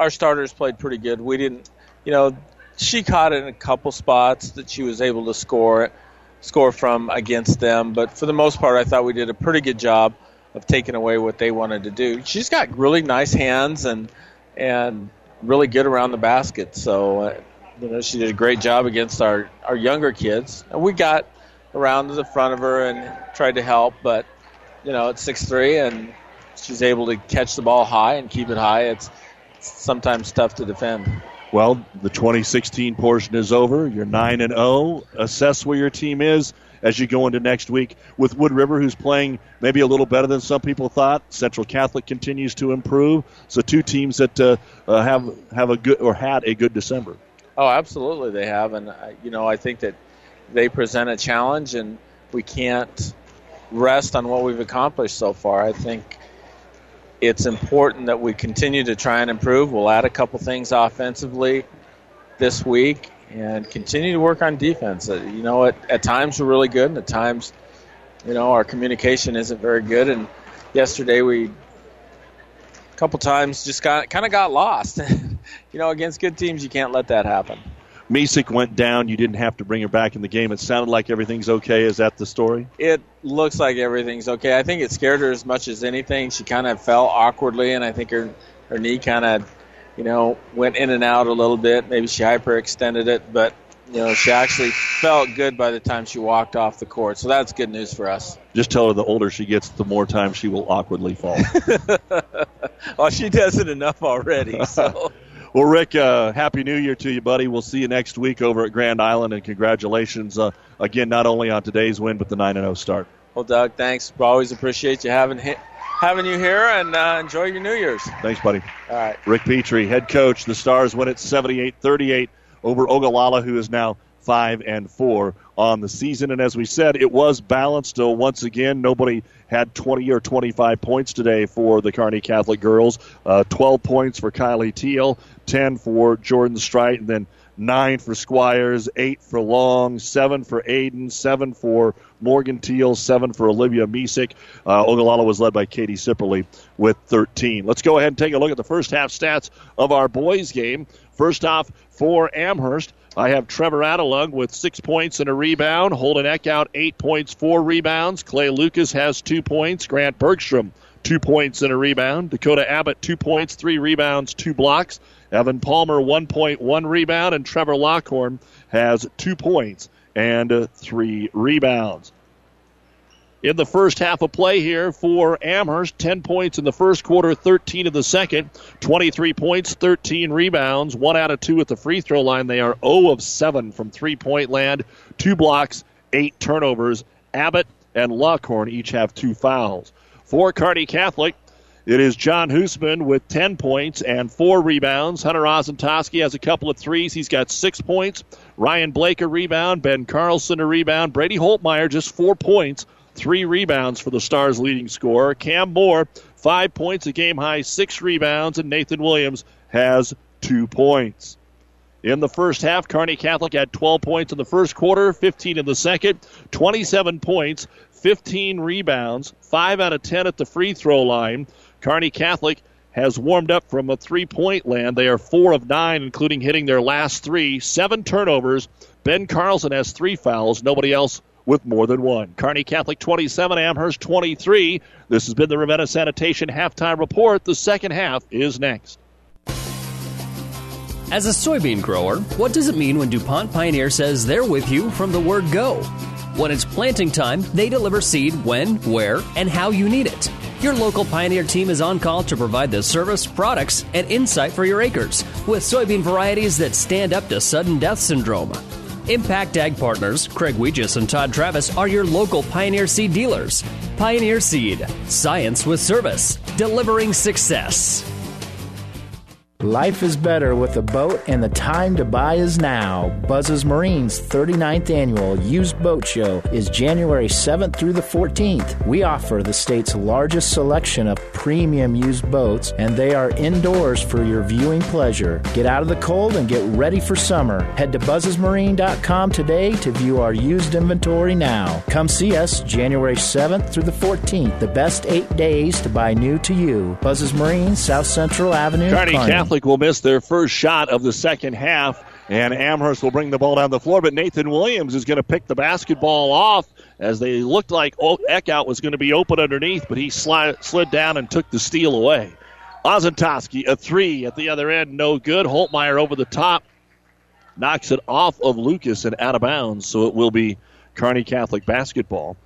K: our starters played pretty good. We didn't, you know, she caught it in a couple spots that she was able to score score from against them, but for the most part, I thought we did a pretty good job of taking away what they wanted to do. She's got really nice hands and and really good around the basket. So uh, you know she did a great job against our our younger kids. And we got around to the front of her and tried to help, but you know it's six three and she's able to catch the ball high and keep it high. It's sometimes tough to defend.
C: Well, the 2016 portion is over. You're 9 and 0. Assess where your team is as you go into next week with Wood River, who's playing maybe a little better than some people thought. Central Catholic continues to improve. So two teams that uh, uh, have have a good or had a good December.
K: Oh, absolutely, they have, and uh, you know I think that they present a challenge, and we can't rest on what we've accomplished so far. I think it's important that we continue to try and improve. We'll add a couple things offensively this week and continue to work on defense. Uh, you know, at, at times we're really good, and at times, you know, our communication isn't very good. And yesterday we, a couple times, just got kind of got lost. <laughs> you know, against good teams, you can't let that happen.
C: Misick went down. You didn't have to bring her back in the game. It sounded like everything's okay. Is that the story?
K: It looks like everything's okay. I think it scared her as much as anything. She kind of fell awkwardly, and I think her her knee kind of you know, went in and out a little bit. Maybe she hyperextended it, but you know, she actually felt good by the time she walked off the court. So that's good news for us.
C: Just tell her the older she gets, the more time she will awkwardly fall. <laughs>
K: well, she does it enough already. So. <laughs>
C: well, Rick, uh, happy New Year to you, buddy. We'll see you next week over at Grand Island, and congratulations uh, again, not only on today's win, but the nine and zero oh start.
K: Well, Doug, thanks. We always appreciate you having hit having you here and uh, enjoy your New Year's.
C: Thanks, buddy.
K: All right.
C: Rick Petrie, head coach. The Stars win it 78 38 over Ogallala, who is now 5 and 4 on the season. And as we said, it was balanced. So once again, nobody had 20 or 25 points today for the Kearney Catholic girls. Uh, 12 points for Kylie Teal, 10 for Jordan Strite, and then nine for Squires, eight for Long, seven for Aiden, seven for Morgan Teal, seven for Olivia Misick. Uh, Ogallala was led by Katie Sipperly with 13. Let's go ahead and take a look at the first half stats of our boys game. First off, for Amherst, I have Trevor Adelung with six points and a rebound. Holden Eckhout, eight points, four rebounds. Clay Lucas has two points. Grant Bergstrom, two points and a rebound. Dakota Abbott, two points, three rebounds, two blocks. Evan Palmer, one point, one rebound, and Trevor Lockhorn has two points and uh, three rebounds. In the first half of play here for Amherst, 10 points in the first quarter, 13 in the second, 23 points, 13 rebounds, one out of two at the free throw line. They are 0 of 7 from three point land, two blocks, eight turnovers. Abbott and Lockhorn each have two fouls. For Kearney Catholic, it is John Hoosman with 10 points and four rebounds. Hunter Ozentowski has a couple of threes. He's got six points. Ryan Blake a rebound. Ben Carlson a rebound. Brady Holtmeyer just four points, three rebounds for the Stars' leading scorer. Cam Moore, five points, a game high, six rebounds. And Nathan Williams has two points. In the first half, Kearney Catholic had 12 points in the first quarter, 15 in the second, 27 points, 15 rebounds, 5 out of 10 at the free throw line. Kearney Catholic has warmed up from a three point land. They are four of nine, including hitting their last three. Seven turnovers. Ben Carlson has three fouls. Nobody else with more than one. Kearney Catholic 27, Amherst 23. This has been the Ravenna Sanitation halftime report. The second half is next.
D: As a soybean grower, what does it mean when DuPont Pioneer says they're with you from the word go? When it's planting time, they deliver seed when, where, and how you need it. Your local Pioneer team is on call to provide the service, products, and insight for your acres with soybean varieties that stand up to sudden death syndrome. Impact Ag Partners, Craig Weegis and Todd Travis are your local Pioneer Seed dealers. Pioneer Seed, science with service, delivering success.
L: Life is better with a boat, and the time to buy is now. Buzz's Marine's 39th annual used boat show is January 7th through the 14th. We offer the state's largest selection of premium used boats, and they are indoors for your viewing pleasure. Get out of the cold and get ready for summer. Head to buzzesmarine.com today to view our used inventory now. Come see us January 7th through the 14th, the best eight days to buy new to you. Buzz's Marine, South Central Avenue.
C: Catholic will miss their first shot of the second half, and Amherst will bring the ball down the floor. But Nathan Williams is going to pick the basketball off as they looked like Eckhout was going to be open underneath, but he slid, slid down and took the steal away. Ozentowski, a three at the other end, no good. Holtmeyer over the top, knocks it off of Lucas and out of bounds, so it will be Kearney Catholic basketball.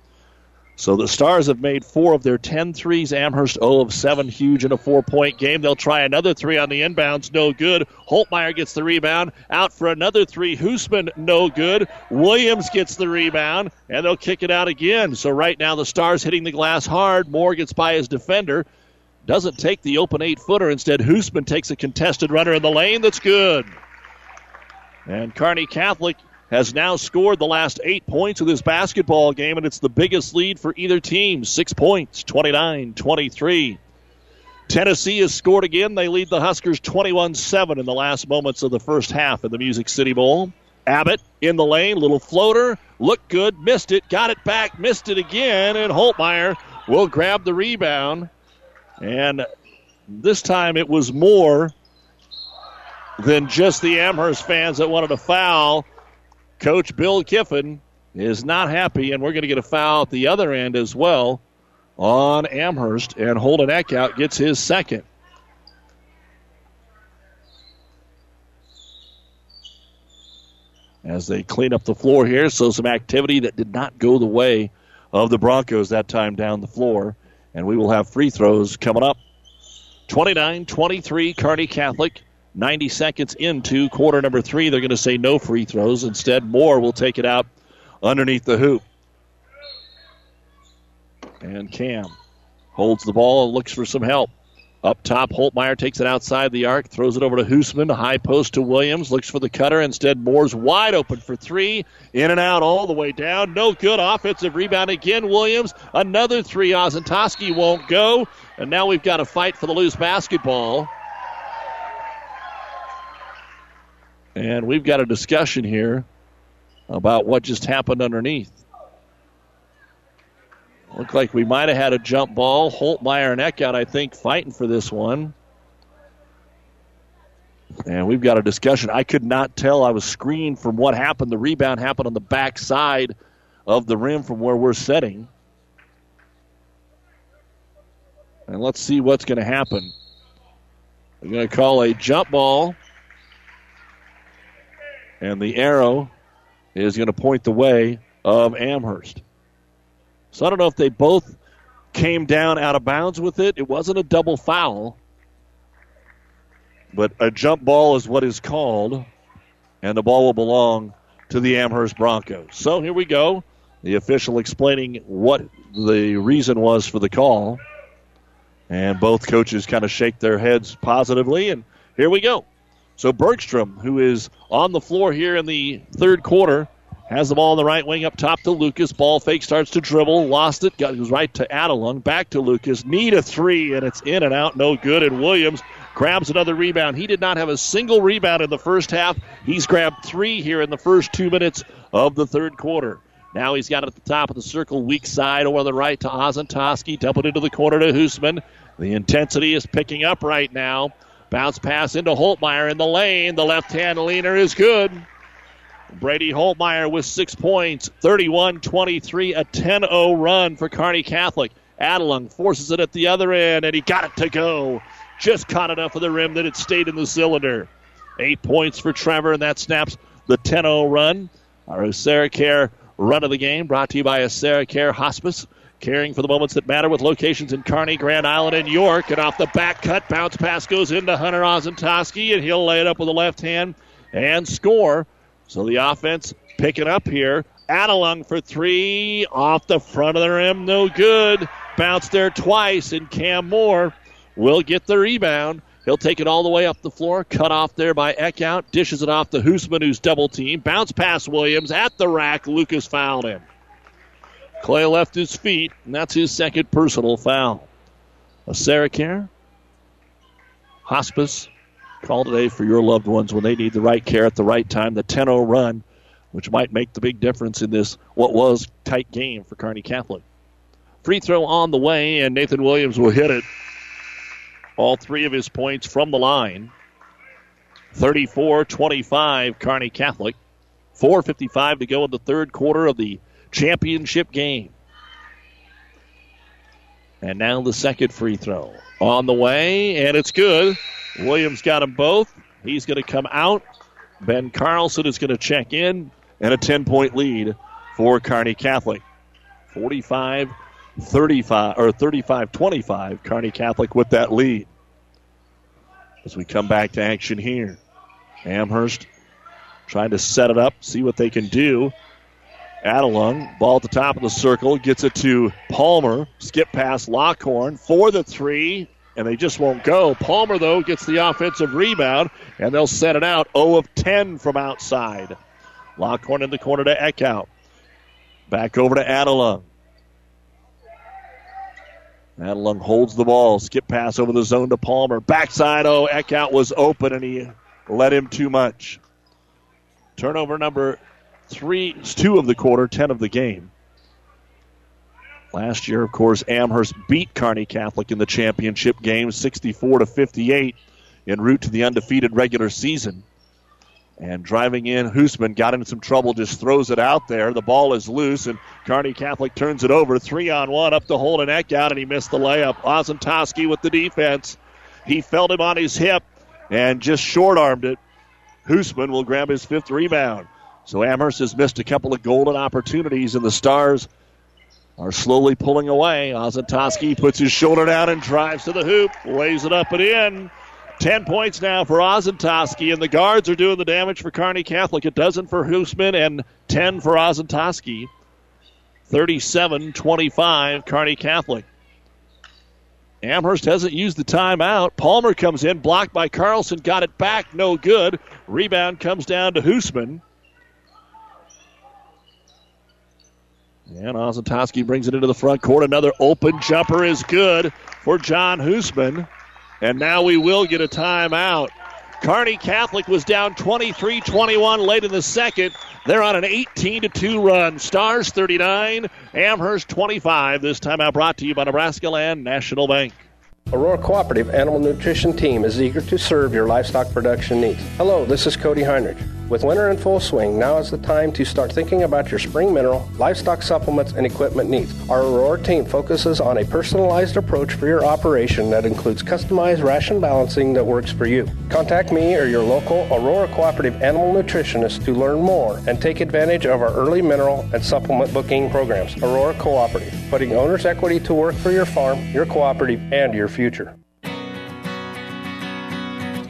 C: So the Stars have made four of their 10 threes. Amherst 0 of 7, huge in a four point game. They'll try another three on the inbounds, no good. Holtmeyer gets the rebound. Out for another three. Hoosman, no good. Williams gets the rebound, and they'll kick it out again. So right now the Stars hitting the glass hard. Moore gets by his defender. Doesn't take the open eight footer. Instead, Hoosman takes a contested runner in the lane. That's good. And Kearney Catholic has now scored the last eight points of this basketball game, and it's the biggest lead for either team. Six points, 29 23. Tennessee has scored again. They lead the Huskers 21 7 in the last moments of the first half of the Music City Bowl. Abbott in the lane, little floater, looked good, missed it, got it back, missed it again, and Holtmeyer will grab the rebound. And this time it was more than just the Amherst fans that wanted a foul. Coach Bill Kiffin is not happy, and we're going to get a foul at the other end as well on Amherst, and Holden Eckhout gets his second. As they clean up the floor here, so some activity that did not go the way of the Broncos that time down the floor, and we will have free throws coming up. 29 23, Kearney Catholic. 90 seconds into quarter number three, they're going to say no free throws. Instead, Moore will take it out underneath the hoop. And Cam holds the ball and looks for some help. Up top, Holtmeyer takes it outside the arc, throws it over to Hoosman, high post to Williams, looks for the cutter. Instead, Moore's wide open for three, in and out all the way down. No good offensive rebound again. Williams, another three. Ozentowski won't go. And now we've got a fight for the loose basketball. And we've got a discussion here about what just happened underneath. Looked like we might have had a jump ball. Holtmeyer and Eckhout, I think, fighting for this one. And we've got a discussion. I could not tell. I was screened from what happened. The rebound happened on the back side of the rim from where we're setting. And let's see what's going to happen. They're going to call a jump ball. And the arrow is going to point the way of Amherst. So I don't know if they both came down out of bounds with it. It wasn't a double foul, but a jump ball is what is called, and the ball will belong to the Amherst Broncos. So here we go. The official explaining what the reason was for the call. And both coaches kind of shake their heads positively, and here we go. So Bergstrom, who is on the floor here in the third quarter, has the ball on the right wing up top to Lucas. Ball fake starts to dribble. Lost it. Got Goes right to Adelung. Back to Lucas. Need a three, and it's in and out. No good. And Williams grabs another rebound. He did not have a single rebound in the first half. He's grabbed three here in the first two minutes of the third quarter. Now he's got it at the top of the circle, weak side over the right to Ozentowski. Dump it into the corner to Hoosman. The intensity is picking up right now. Bounce pass into Holtmeyer in the lane. The left hand leaner is good. Brady Holtmeyer with six points, 31 23, a 10 0 run for Kearney Catholic. Adelung forces it at the other end, and he got it to go. Just caught enough of the rim that it stayed in the cylinder. Eight points for Trevor, and that snaps the 10 0 run. Our Care run of the game brought to you by Care Hospice. Caring for the moments that matter with locations in Kearney, Grand Island, and York. And off the back cut, bounce pass goes into Hunter Ozentowski, and he'll lay it up with the left hand and score. So the offense picking up here. Adelung for three off the front of the rim, no good. Bounce there twice, and Cam Moore will get the rebound. He'll take it all the way up the floor, cut off there by Eckhout, dishes it off to Hoosman, who's double team. Bounce past Williams at the rack. Lucas fouled him. Clay left his feet, and that's his second personal foul. A Sarah Hospice call today for your loved ones when they need the right care at the right time. The 10 0 run, which might make the big difference in this, what was tight game for Kearney Catholic. Free throw on the way, and Nathan Williams will hit it. All three of his points from the line. 34 25, Kearney Catholic. 4.55 to go in the third quarter of the championship game. And now the second free throw on the way, and it's good. Williams got them both. He's going to come out. Ben Carlson is going to check in, and a 10 point lead for Kearney Catholic. 45 35 or 35 25, Kearney Catholic with that lead. As we come back to action here, Amherst trying to set it up, see what they can do. Adelung, ball at the top of the circle, gets it to Palmer. Skip past Lockhorn for the three, and they just won't go. Palmer, though, gets the offensive rebound, and they'll set it out 0 of 10 from outside. Lockhorn in the corner to Eckhout. Back over to Adelung. Adelung holds the ball. Skip pass over the zone to Palmer. Backside, oh, Eckhout was open, and he let him too much. Turnover number three, two of the quarter, 10 of the game. Last year, of course, Amherst beat Kearney Catholic in the championship game, 64 to 58, en route to the undefeated regular season. And driving in, Hoosman got into some trouble, just throws it out there. The ball is loose, and Kearney Catholic turns it over. Three on one, up the hole and Eckhout, and he missed the layup. Ozentowski with the defense. He felt him on his hip and just short armed it. Hoosman will grab his fifth rebound. So Amherst has missed a couple of golden opportunities, and the Stars are slowly pulling away. Ozentowski puts his shoulder down and drives to the hoop, lays it up and in. Ten points now for Ozentowski, and the guards are doing the damage for Kearney Catholic. A dozen for Hoosman and ten for Ozentowski. 37 25, Kearney Catholic. Amherst hasn't used the timeout. Palmer comes in, blocked by Carlson, got it back, no good. Rebound comes down to Hoosman. And Ozentowski brings it into the front court. Another open jumper is good for John Hoosman. And now we will get a timeout. Kearney Catholic was down 23 21 late in the second. They're on an 18 2 run. Stars 39, Amherst 25. This timeout brought to you by Nebraska Land National Bank.
M: Aurora Cooperative Animal Nutrition Team is eager to serve your livestock production needs. Hello, this is Cody Heinrich. With winter in full swing, now is the time to start thinking about your spring mineral, livestock supplements, and equipment needs. Our Aurora team focuses on a personalized approach for your operation that includes customized ration balancing that works for you. Contact me or your local Aurora Cooperative Animal Nutritionist to learn more and take advantage of our early mineral and supplement booking programs. Aurora Cooperative, putting owner's equity to work for your farm, your cooperative, and your future.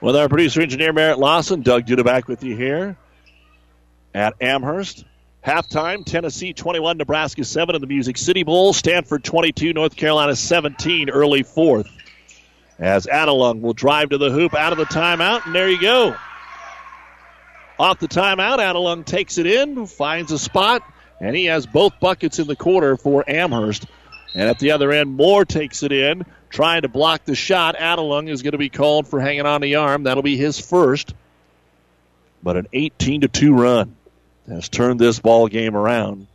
C: With our producer engineer Merritt Lawson, Doug Duda back with you here at Amherst. Halftime, Tennessee 21, Nebraska 7 in the Music City Bowl. Stanford 22, North Carolina 17, early fourth. As Adelung will drive to the hoop out of the timeout, and there you go. Off the timeout, Adelung takes it in, finds a spot, and he has both buckets in the quarter for Amherst. And at the other end, Moore takes it in, trying to block the shot. Adelung is going to be called for hanging on the arm. That'll be his first. But an 18 to 2 run has turned this ball game around.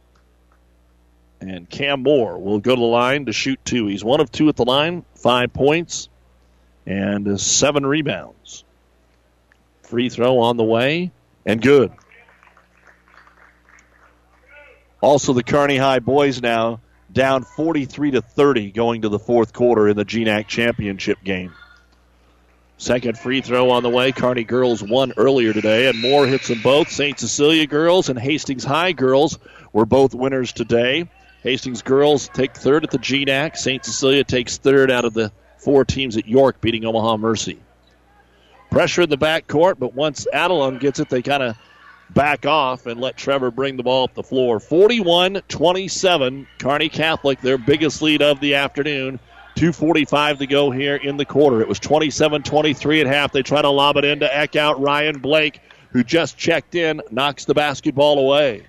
C: And Cam Moore will go to the line to shoot two. He's one of two at the line, five points, and seven rebounds. Free throw on the way, and good. Also, the Kearney High boys now down 43 to 30 going to the fourth quarter in the GNAC championship game. Second free throw on the way. Kearney girls won earlier today, and Moore hits them both. St. Cecilia girls and Hastings High girls were both winners today. Hastings girls take third at the GNAC. St. Cecilia takes third out of the four teams at York, beating Omaha Mercy. Pressure in the back court, but once Adelung gets it, they kind of back off and let Trevor bring the ball up the floor. 41 27, Kearney Catholic, their biggest lead of the afternoon. 2.45 to go here in the quarter. It was 27 23 at half. They try to lob it into Eckhout. Ryan Blake, who just checked in, knocks the basketball away.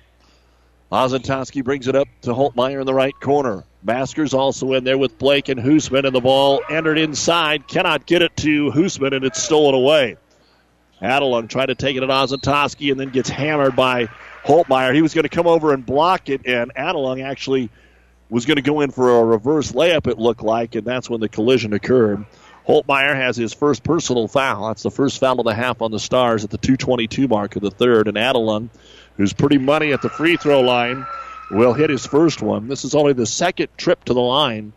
C: Ozentowski brings it up to Holtmeyer in the right corner. Masker's also in there with Blake and Hoosman, and the ball entered inside. Cannot get it to Hoosman, and it's stolen away. Adelung tried to take it at Ozentowski and then gets hammered by Holtmeyer. He was going to come over and block it, and Adelung actually was going to go in for a reverse layup, it looked like, and that's when the collision occurred. Holtmeyer has his first personal foul. That's the first foul of the half on the Stars at the 222 mark of the third. And Adelung, who's pretty money at the free throw line, will hit his first one. This is only the second trip to the line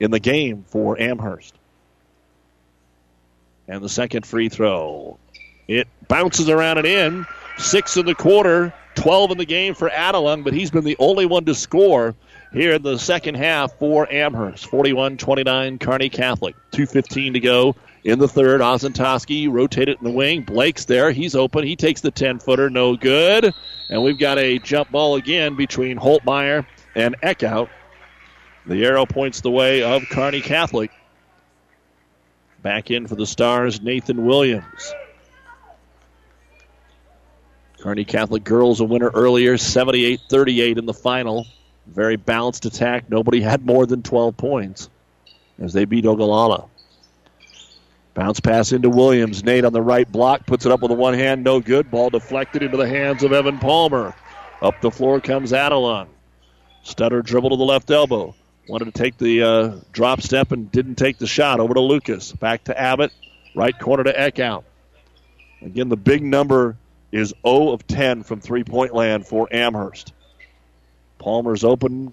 C: in the game for Amherst. And the second free throw. It bounces around and in. Six in the quarter, 12 in the game for Adelung, but he's been the only one to score here in the second half for Amherst. 41 29, Kearney Catholic. 2.15 to go in the third. Ozentowski rotated in the wing. Blake's there. He's open. He takes the 10 footer. No good. And we've got a jump ball again between Holtmeyer and Eckhout. The arrow points the way of Kearney Catholic. Back in for the Stars, Nathan Williams. Kearney Catholic girls a winner earlier, 78 38 in the final. Very balanced attack. Nobody had more than 12 points as they beat Ogallala. Bounce pass into Williams. Nate on the right block puts it up with a one hand, no good. Ball deflected into the hands of Evan Palmer. Up the floor comes Adelung. Stutter dribble to the left elbow. Wanted to take the uh, drop step and didn't take the shot. Over to Lucas. Back to Abbott. Right corner to Eckhout. Again, the big number is 0 of 10 from three point land for Amherst. Palmer's open.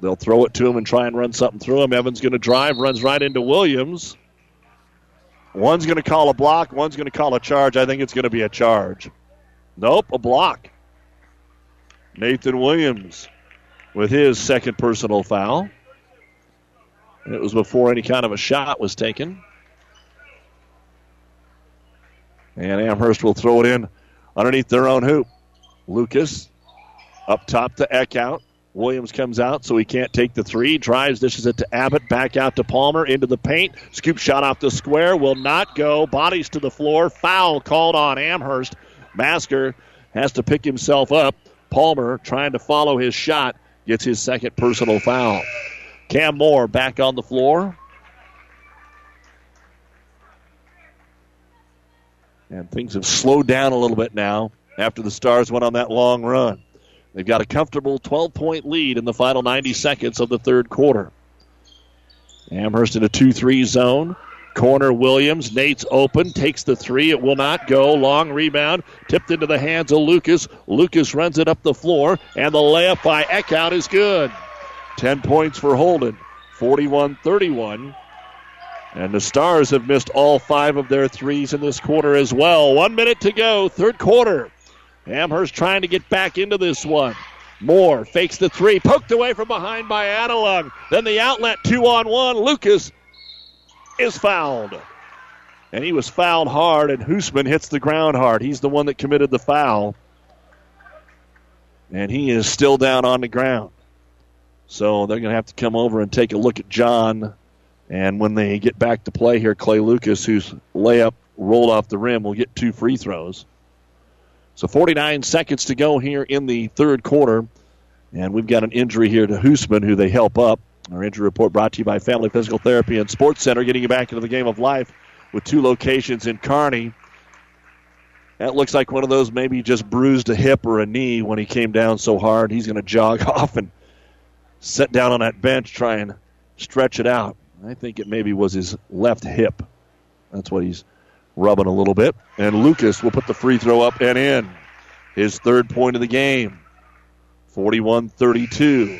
C: They'll throw it to him and try and run something through him. Evans going to drive, runs right into Williams. One's going to call a block, one's going to call a charge. I think it's going to be a charge. Nope, a block. Nathan Williams with his second personal foul. it was before any kind of a shot was taken. And Amherst will throw it in underneath their own hoop. Lucas up top to Eckhout. Williams comes out, so he can't take the three. Drives, dishes it to Abbott. Back out to Palmer into the paint. Scoop shot off the square. Will not go. Bodies to the floor. Foul called on Amherst. Masker has to pick himself up. Palmer trying to follow his shot gets his second personal foul. Cam Moore back on the floor. And things have slowed down a little bit now after the Stars went on that long run. They've got a comfortable 12 point lead in the final 90 seconds of the third quarter. Amherst in a 2 3 zone. Corner Williams. Nate's open. Takes the three. It will not go. Long rebound. Tipped into the hands of Lucas. Lucas runs it up the floor. And the layup by Eckhout is good. 10 points for Holden. 41 31. And the Stars have missed all five of their threes in this quarter as well. One minute to go. Third quarter. Amherst trying to get back into this one. Moore fakes the three, poked away from behind by Adelung. Then the outlet, two on one. Lucas is fouled. And he was fouled hard, and Hoosman hits the ground hard. He's the one that committed the foul. And he is still down on the ground. So they're going to have to come over and take a look at John. And when they get back to play here, Clay Lucas, whose layup rolled off the rim, will get two free throws. So 49 seconds to go here in the third quarter. And we've got an injury here to Hoosman, who they help up. Our injury report brought to you by Family Physical Therapy and Sports Center, getting you back into the game of life with two locations in Kearney. That looks like one of those maybe just bruised a hip or a knee when he came down so hard. He's going to jog <laughs> off and sit down on that bench, try and stretch it out. I think it maybe was his left hip. That's what he's rubbing a little bit. And Lucas will put the free throw up and in. His third point of the game. 41 32.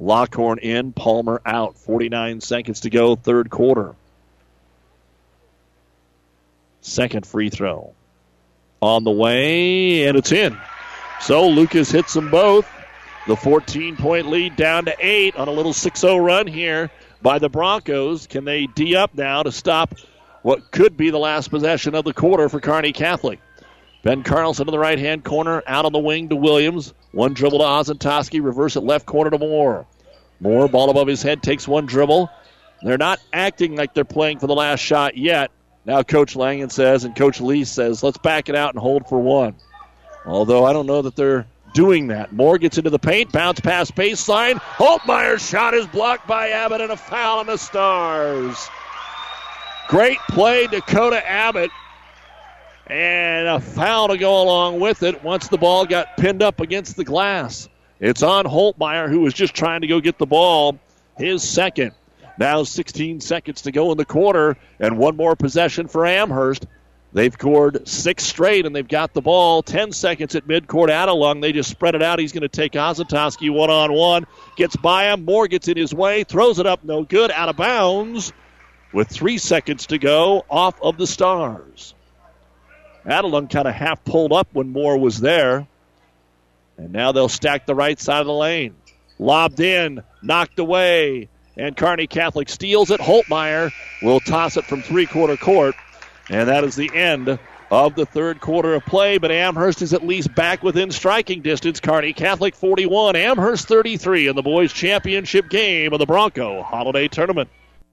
C: Lockhorn in, Palmer out. 49 seconds to go, third quarter. second free throw. On the way, and it's in. So Lucas hits them both. The 14 point lead down to eight on a little 6 0 run here by the Broncos. Can they D up now to stop what could be the last possession of the quarter for Kearney Catholic? Ben Carlson in the right hand corner, out on the wing to Williams. One dribble to Ozentowski, reverse it left corner to Moore. Moore, ball above his head, takes one dribble. They're not acting like they're playing for the last shot yet. Now Coach Langen says, and Coach Lee says, let's back it out and hold for one. Although I don't know that they're doing that. Moore gets into the paint, bounce past baseline. Holtmeyer's shot is blocked by Abbott and a foul on the Stars. Great play, Dakota Abbott. And a foul to go along with it once the ball got pinned up against the glass. It's on Holtmeyer, who was just trying to go get the ball. His second. Now 16 seconds to go in the quarter, and one more possession for Amherst. They've scored six straight, and they've got the ball. 10 seconds at midcourt. Adelung, they just spread it out. He's going to take Ozentowski one on one. Gets by him. Moore gets in his way. Throws it up. No good. Out of bounds. With three seconds to go, off of the Stars. Adelung kind of half pulled up when Moore was there. And now they'll stack the right side of the lane. Lobbed in, knocked away, and Kearney Catholic steals it. Holtmeyer will toss it from three quarter court. And that is the end of the third quarter of play, but Amherst is at least back within striking distance. Kearney Catholic 41, Amherst 33 in the boys' championship game of the Bronco Holiday Tournament.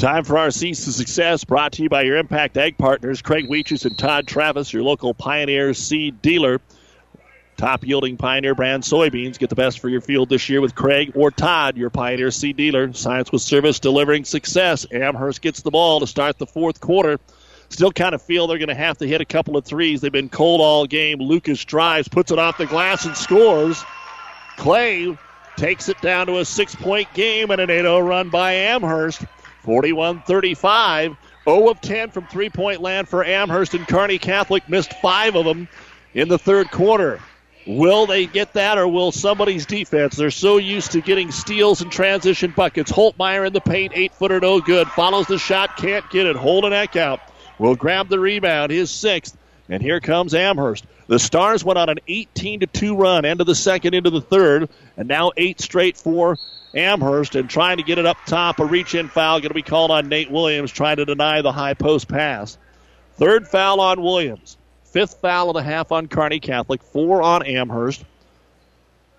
C: Time for our Seeds to Success, brought to you by your Impact Ag partners, Craig Weeches and Todd Travis, your local Pioneer seed dealer. Top yielding Pioneer brand soybeans. Get the best for your field this year with Craig or Todd, your Pioneer seed dealer. Science with service delivering success. Amherst gets the ball to start the fourth quarter. Still kind of feel they're going to have to hit a couple of threes. They've been cold all game. Lucas drives, puts it off the glass, and scores. Clay takes it down to a six point game and an 8 0 run by Amherst. 41 35. 0 of 10 from three point land for Amherst, and Kearney Catholic missed five of them in the third quarter. Will they get that, or will somebody's defense? They're so used to getting steals and transition buckets. Holtmeyer in the paint, eight footer, no good. Follows the shot, can't get it. Holden Eckhout. Will grab the rebound, his sixth. And here comes Amherst. The Stars went on an 18 to 2 run, end of the second, into the third, and now eight straight for Amherst and trying to get it up top. A reach in foul going to be called on Nate Williams, trying to deny the high post pass. Third foul on Williams. Fifth foul of the half on Kearney Catholic. Four on Amherst.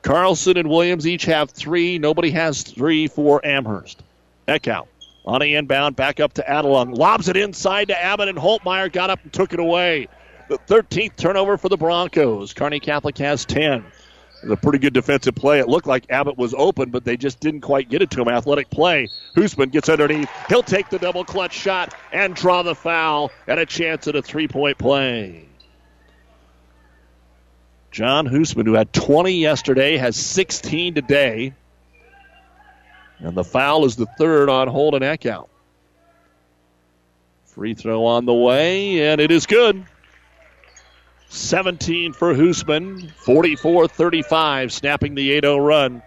C: Carlson and Williams each have three. Nobody has three for Amherst. Eckhout on the inbound, back up to Adelung. Lobs it inside to Abbott, and Holtmeyer got up and took it away. The 13th turnover for the Broncos. Kearney Catholic has 10 a pretty good defensive play. It looked like Abbott was open, but they just didn't quite get it to him. Athletic play. Hoosman gets underneath. He'll take the double clutch shot and draw the foul and a chance at a three point play. John Hoosman, who had 20 yesterday, has 16 today. And the foul is the third on Holden Eckhout. Free throw on the way, and it is good. 17 for Hoosman, 44 35, snapping the 8 0 run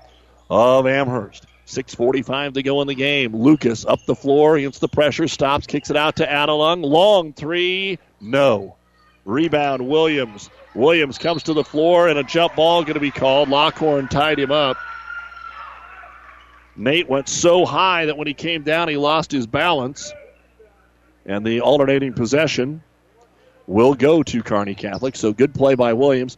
C: of Amherst. 6.45 to go in the game. Lucas up the floor against the pressure, stops, kicks it out to Adelung. Long three, no. Rebound, Williams. Williams comes to the floor, and a jump ball going to be called. Lockhorn tied him up. Nate went so high that when he came down, he lost his balance. And the alternating possession will go to Kearney Catholic. So good play by Williams.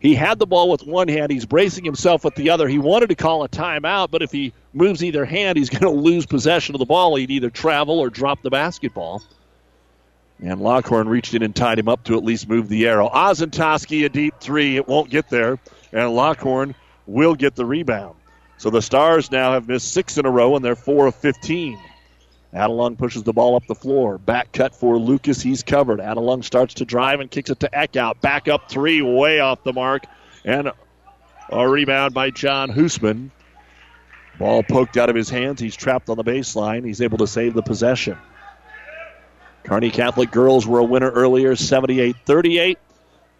C: He had the ball with one hand. He's bracing himself with the other. He wanted to call a timeout, but if he moves either hand, he's <laughs> going to lose possession of the ball. He'd either travel or drop the basketball. And Lockhorn reached in and tied him up to at least move the arrow. Ozentowski, a deep three. It won't get there. And Lockhorn will get the rebound. So the Stars now have missed six in a row, and they're four of 15. Adelung pushes the ball up the floor. Back cut for Lucas. He's covered. Adelung starts to drive and kicks it to Eckhout. Back up three, way off the mark. And a rebound by John Hoosman. Ball poked out of his hands. He's trapped on the baseline. He's able to save the possession. Kearney Catholic girls were a winner earlier, 78 38.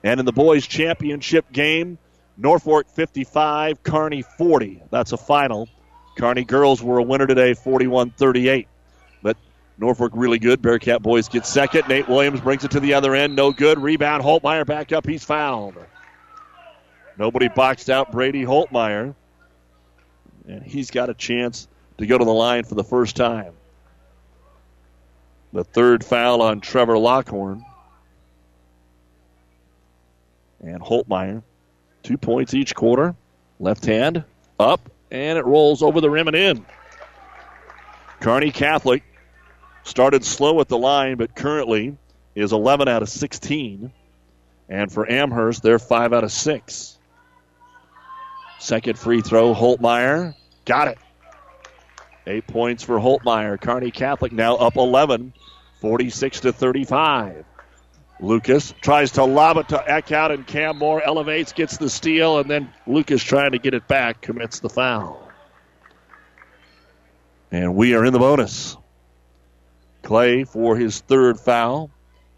C: And in the boys' championship game, Norfolk 55, Kearney 40. That's a final. Kearney girls were a winner today, 41 38. Norfolk really good. Bearcat boys get second. Nate Williams brings it to the other end. No good. Rebound. Holtmeyer back up. He's fouled. Nobody boxed out Brady Holtmeyer. And he's got a chance to go to the line for the first time. The third foul on Trevor Lockhorn. And Holtmeyer. Two points each quarter. Left hand up, and it rolls over the rim and in. Kearney Catholic started slow at the line, but currently is 11 out of 16. And for Amherst, they're 5 out of 6. Second free throw, Holtmeyer. Got it. Eight points for Holtmeyer. Kearney Catholic now up 11, 46 to 35. Lucas tries to lob it to Eckhout, and Cam Moore elevates, gets the steal, and then Lucas trying to get it back commits the foul. And we are in the bonus. Clay for his third foul.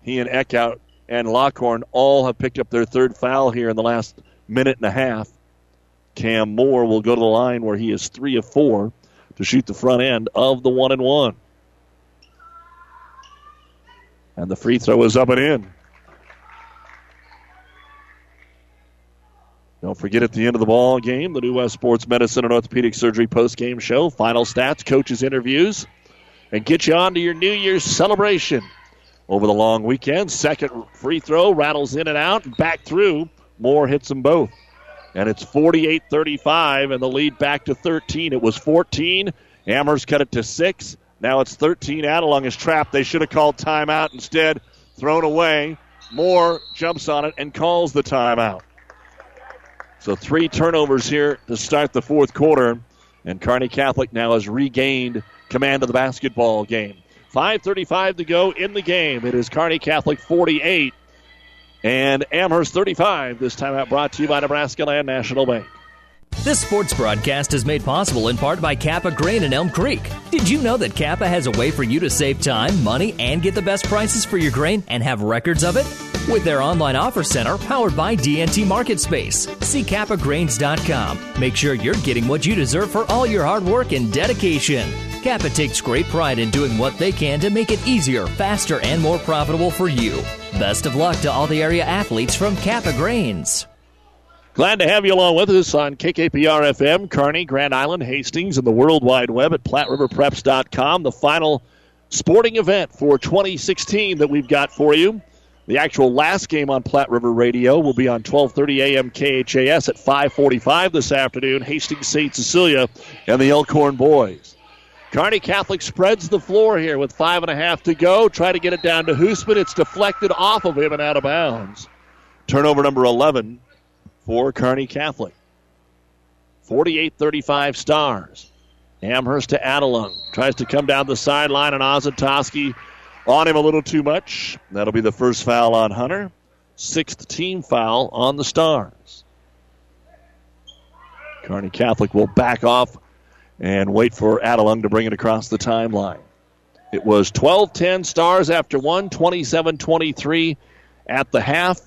C: He and Eckhout and Lockhorn all have picked up their third foul here in the last minute and a half. Cam Moore will go to the line where he is three of four to shoot the front end of the one and one. And the free throw is up and in. Don't forget at the end of the ball game, the New West Sports Medicine and Orthopedic Surgery post game show, final stats, coaches' interviews, and get you on to your New Year's celebration over the long weekend. Second free throw rattles in and out, back through. Moore hits them both. And it's 48 35, and the lead back to 13. It was 14. Amherst cut it to 6. Now it's 13. Adelung is trapped. They should have called timeout. Instead, thrown away. Moore jumps on it and calls the timeout. So three turnovers here to start the fourth quarter. And Kearney Catholic now has regained command of the basketball game. 5.35 to go in the game. It is Kearney Catholic 48 and Amherst 35. This time out brought to you by Nebraska Land National Bank.
D: This sports broadcast is made possible in part by Kappa Grain in Elm Creek. Did you know that Kappa has a way for you to save time, money, and get the best prices for your grain and have records of it? With their online offer center powered by DNT Market Space. See kappagrains.com. Make sure you're getting what you deserve for all your hard work and dedication. Kappa takes great pride in doing what they can to make it easier, faster, and more profitable for you. Best of luck to all the area athletes from Kappa Grains.
C: Glad to have you along with us on KKPR FM, Kearney, Grand Island, Hastings, and the World Wide Web at PlatteRiverPreps.com. The final sporting event for 2016 that we've got for you. The actual last game on Platte River Radio will be on 12:30 a.m. KHAS at 5:45 this afternoon. Hastings St. Cecilia and the Elkhorn boys. Kearney Catholic spreads the floor here with five and a half to go. Try to get it down to Hoosman. It's deflected off of him and out of bounds. Turnover number 11 for Kearney Catholic. 48 35 stars. Amherst to Adelung. Tries to come down the sideline, and Ozentowski on him a little too much. That'll be the first foul on Hunter. Sixth team foul on the Stars. Kearney Catholic will back off and wait for Adelung to bring it across the timeline. It was 12 10 Stars after one, 27 23 at the half.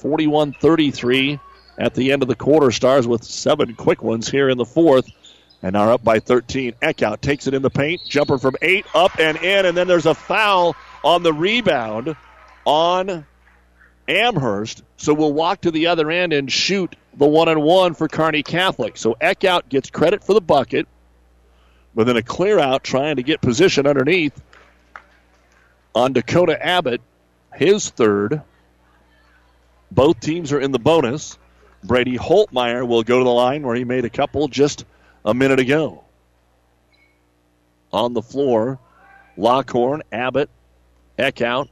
C: 41 33 at the end of the quarter. Stars with seven quick ones here in the fourth. And are up by 13. Eckhout takes it in the paint. Jumper from eight, up and in. And then there's a foul on the rebound on Amherst. So we'll walk to the other end and shoot the one and one for Kearney Catholic. So Eckhout gets credit for the bucket. But then a clear out trying to get position underneath on Dakota Abbott his third. Both teams are in the bonus. Brady Holtmeyer will go to the line where he made a couple just a minute ago. On the floor, Lockhorn, Abbott, Eckhout,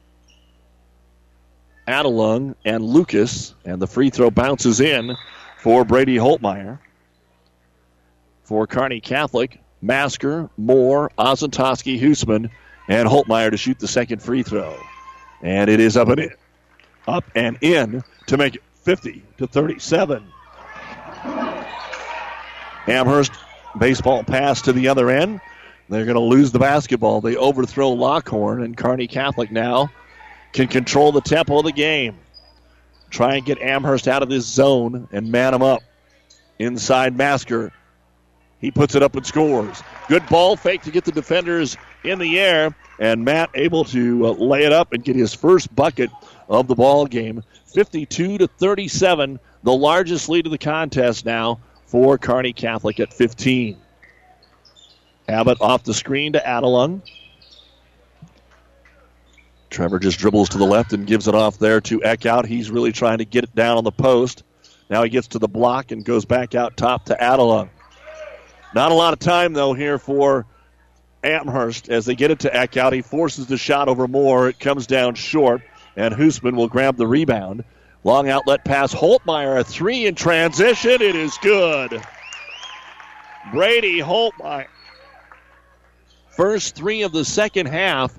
C: Adelung, and Lucas. And the free throw bounces in for Brady Holtmeyer. For Kearney Catholic, Masker, Moore, Ozentowski, Hoosman, and Holtmeyer to shoot the second free throw. And it is up and in. Up and in to make it 50 to 37. Amherst baseball pass to the other end. They're going to lose the basketball. They overthrow Lockhorn, and Kearney Catholic now can control the tempo of the game. Try and get Amherst out of this zone and man him up. Inside Masker. He puts it up and scores. Good ball fake to get the defenders in the air, and Matt able to uh, lay it up and get his first bucket of the ball game. 52 to 37, the largest lead of the contest now for Kearney Catholic at 15. Abbott off the screen to Adelung. Trevor just dribbles to the left and gives it off there to Eckhout. He's really trying to get it down on the post. Now he gets to the block and goes back out top to Adelung. Not a lot of time, though, here for Amherst as they get it to Eckhout. He forces the shot over Moore. It comes down short, and Hoosman will grab the rebound. Long outlet pass. Holtmeyer, a three in transition. It is good. Brady Holtmeyer. First three of the second half,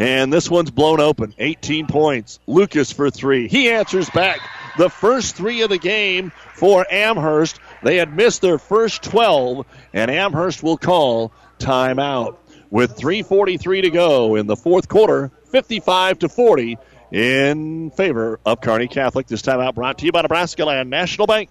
C: and this one's blown open. 18 points. Lucas for three. He answers back. The first three of the game for Amherst. They had missed their first 12, and Amherst will call timeout. With 3.43 to go in the fourth quarter, 55 to 40 in favor of Kearney Catholic. This timeout brought to you by Nebraska Land National Bank.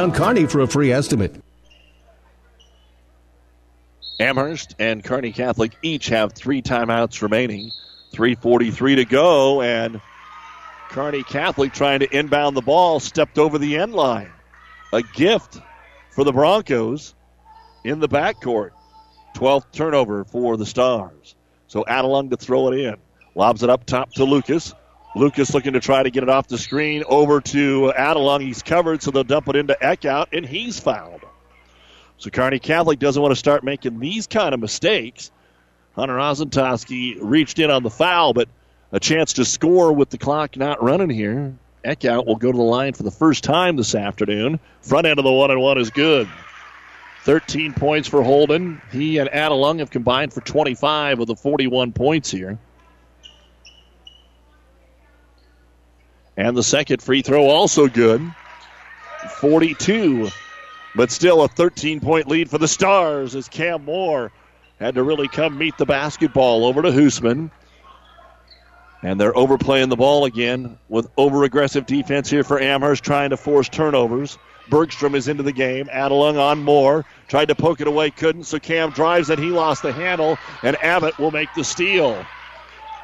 N: Kearney for a free estimate.
C: Amherst and Kearney Catholic each have three timeouts remaining. 3.43 to go, and Kearney Catholic trying to inbound the ball stepped over the end line. A gift for the Broncos in the backcourt. 12th turnover for the Stars. So Adelung to throw it in. Lobs it up top to Lucas. Lucas looking to try to get it off the screen over to Adelung. He's covered, so they'll dump it into Eckhout, and he's fouled. So Kearney Catholic doesn't want to start making these kind of mistakes. Hunter Ozentowski reached in on the foul, but a chance to score with the clock not running here. Eckhout will go to the line for the first time this afternoon. Front end of the one and one is good. 13 points for Holden. He and Adelung have combined for 25 of the 41 points here. And the second free throw also good. 42. But still a 13 point lead for the Stars as Cam Moore had to really come meet the basketball over to Hoosman. And they're overplaying the ball again with over aggressive defense here for Amherst, trying to force turnovers. Bergstrom is into the game. Adelung on Moore. Tried to poke it away, couldn't. So Cam drives and he lost the handle. And Abbott will make the steal.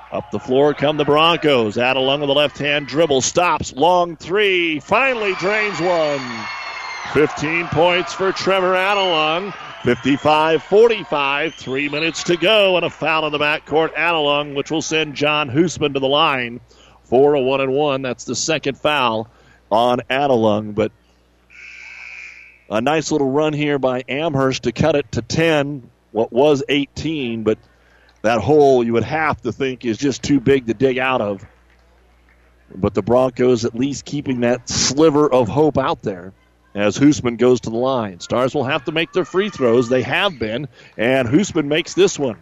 C: Up the floor come the Broncos. Adelung with the left hand dribble. Stops. Long three. Finally drains one. 15 points for Trevor Adelung. 55 45. Three minutes to go. And a foul in the backcourt. Adelung, which will send John Hoosman to the line for a one and one. That's the second foul on Adelung. But a nice little run here by Amherst to cut it to 10. What was 18, but that hole you would have to think is just too big to dig out of. But the Broncos at least keeping that sliver of hope out there as Hoosman goes to the line. Stars will have to make their free throws. They have been, and Hoosman makes this one.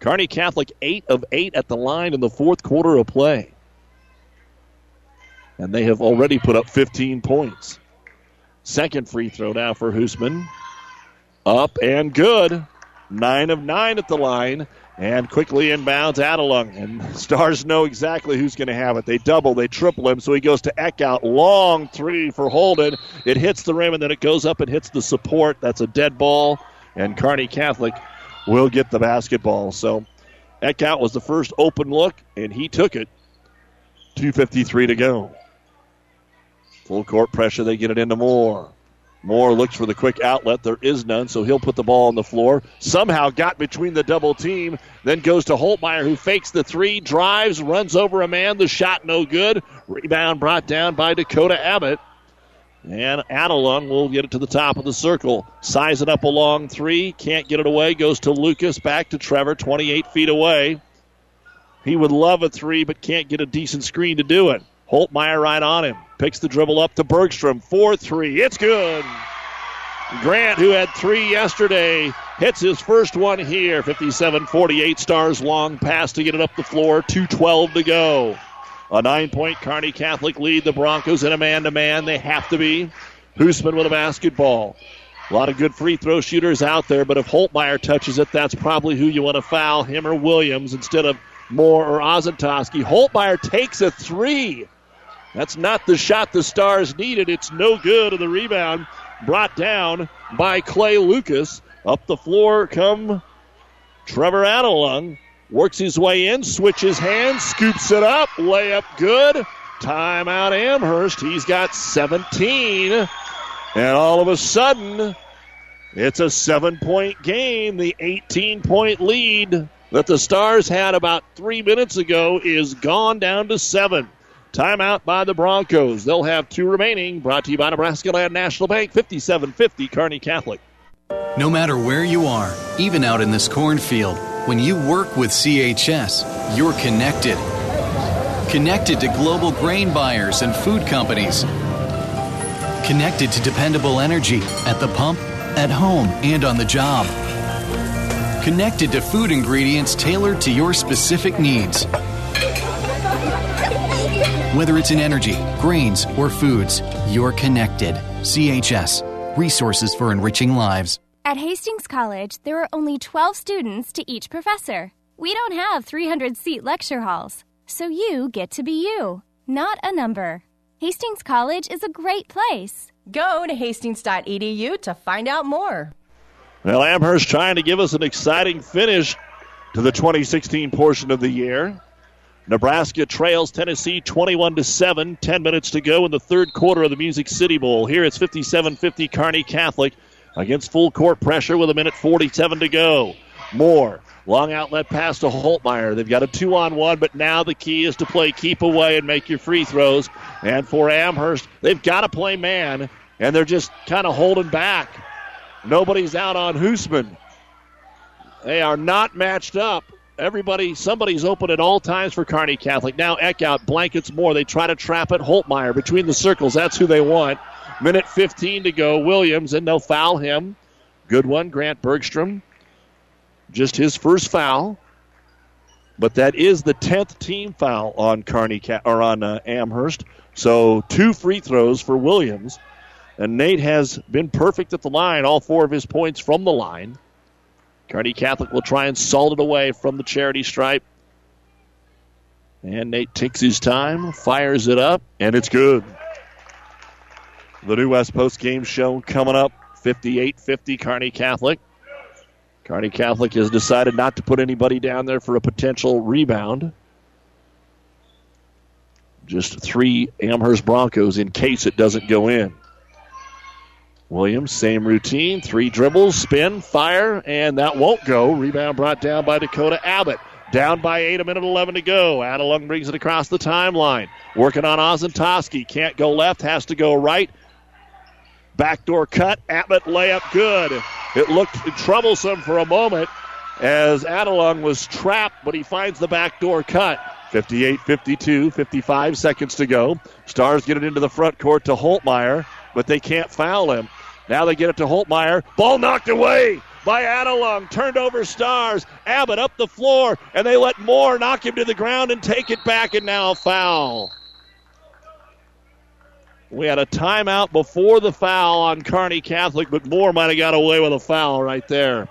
C: Kearney Catholic 8 of 8 at the line in the fourth quarter of play. And they have already put up 15 points. Second free throw now for Hoosman. Up and good. Nine of nine at the line. And quickly inbounds Adelung. And Stars know exactly who's going to have it. They double, they triple him, so he goes to Eckhout. Long three for Holden. It hits the rim, and then it goes up and hits the support. That's a dead ball. And Kearney Catholic will get the basketball. So Eckhout was the first open look, and he took it. 2.53 to go. Full court pressure, they get it into Moore. Moore looks for the quick outlet. There is none, so he'll put the ball on the floor. Somehow got between the double team, then goes to Holtmeyer, who fakes the three, drives, runs over a man. The shot no good. Rebound brought down by Dakota Abbott. And Adelung will get it to the top of the circle. Size it up a long three. Can't get it away. Goes to Lucas. Back to Trevor, 28 feet away. He would love a three, but can't get a decent screen to do it. Holtmeyer right on him. Picks the dribble up to Bergstrom. 4 3. It's good. Grant, who had three yesterday, hits his first one here. 57 48 stars long pass to get it up the floor. 2.12 to go. A nine point Kearney Catholic lead. The Broncos in a man to man. They have to be. Hoosman with a basketball. A lot of good free throw shooters out there, but if Holtmeyer touches it, that's probably who you want to foul, him or Williams, instead of Moore or Ozentowski. Holtmeyer takes a three. That's not the shot the Stars needed. It's no good. The rebound brought down by Clay Lucas. Up the floor come Trevor Adelung. Works his way in, switches hands, scoops it up, layup good. Timeout Amherst. He's got 17. And all of a sudden, it's a seven point game. The 18 point lead that the Stars had about three minutes ago is gone down to seven. Timeout by the Broncos. They'll have two remaining. Brought to you by Nebraska Land National Bank, 5750 Kearney Catholic.
G: No matter where you are, even out in this cornfield, when you work with CHS, you're connected. Connected to global grain buyers and food companies. Connected to dependable energy at the pump, at home, and on the job. Connected to food ingredients tailored to your specific needs. Whether it's in energy, grains, or foods, you're connected. CHS, resources for enriching lives.
O: At Hastings College, there are only 12 students to each professor. We don't have 300 seat lecture halls, so you get to be you, not a number. Hastings College is a great place.
P: Go to hastings.edu to find out more.
C: Well, Amherst trying to give us an exciting finish to the 2016 portion of the year. Nebraska trails Tennessee 21 to 7. 10 minutes to go in the third quarter of the Music City Bowl. Here it's 57-50 Kearney Catholic against full court pressure with a minute 47 to go. Moore long outlet pass to Holtmeyer. They've got a two on one, but now the key is to play keep away and make your free throws. And for Amherst, they've got to play man, and they're just kind of holding back. Nobody's out on Hoosman. They are not matched up. Everybody, somebody's open at all times for Kearney Catholic. Now Eckhout blankets more. They try to trap it. Holtmeyer between the circles. That's who they want. Minute 15 to go. Williams, and they'll foul him. Good one, Grant Bergstrom. Just his first foul. But that is the 10th team foul on Kearney or on uh, Amherst. So two free throws for Williams. And Nate has been perfect at the line, all four of his points from the line. Kearney Catholic will try and salt it away from the charity stripe. And Nate takes his time, fires it up, and it's good. The New West Post game show coming up 58 50 Kearney Catholic. Kearney Catholic has decided not to put anybody down there for a potential rebound. Just three Amherst Broncos in case it doesn't go in. Williams, same routine. Three dribbles, spin, fire, and that won't go. Rebound brought down by Dakota Abbott. Down by eight, a minute 11 to go. Adelung brings it across the timeline. Working on Ozentowski. Can't go left, has to go right. Backdoor cut. Abbott layup good. It looked troublesome for a moment as Adelung was trapped, but he finds the backdoor cut. 58 52, 55 seconds to go. Stars get it into the front court to Holtmeyer, but they can't foul him. Now they get it to Holtmeyer. Ball knocked away by Adelung. Turned over Stars. Abbott up the floor, and they let Moore knock him to the ground and take it back, and now foul. We had a timeout before the foul on Kearney Catholic, but Moore might have got away with a foul right there.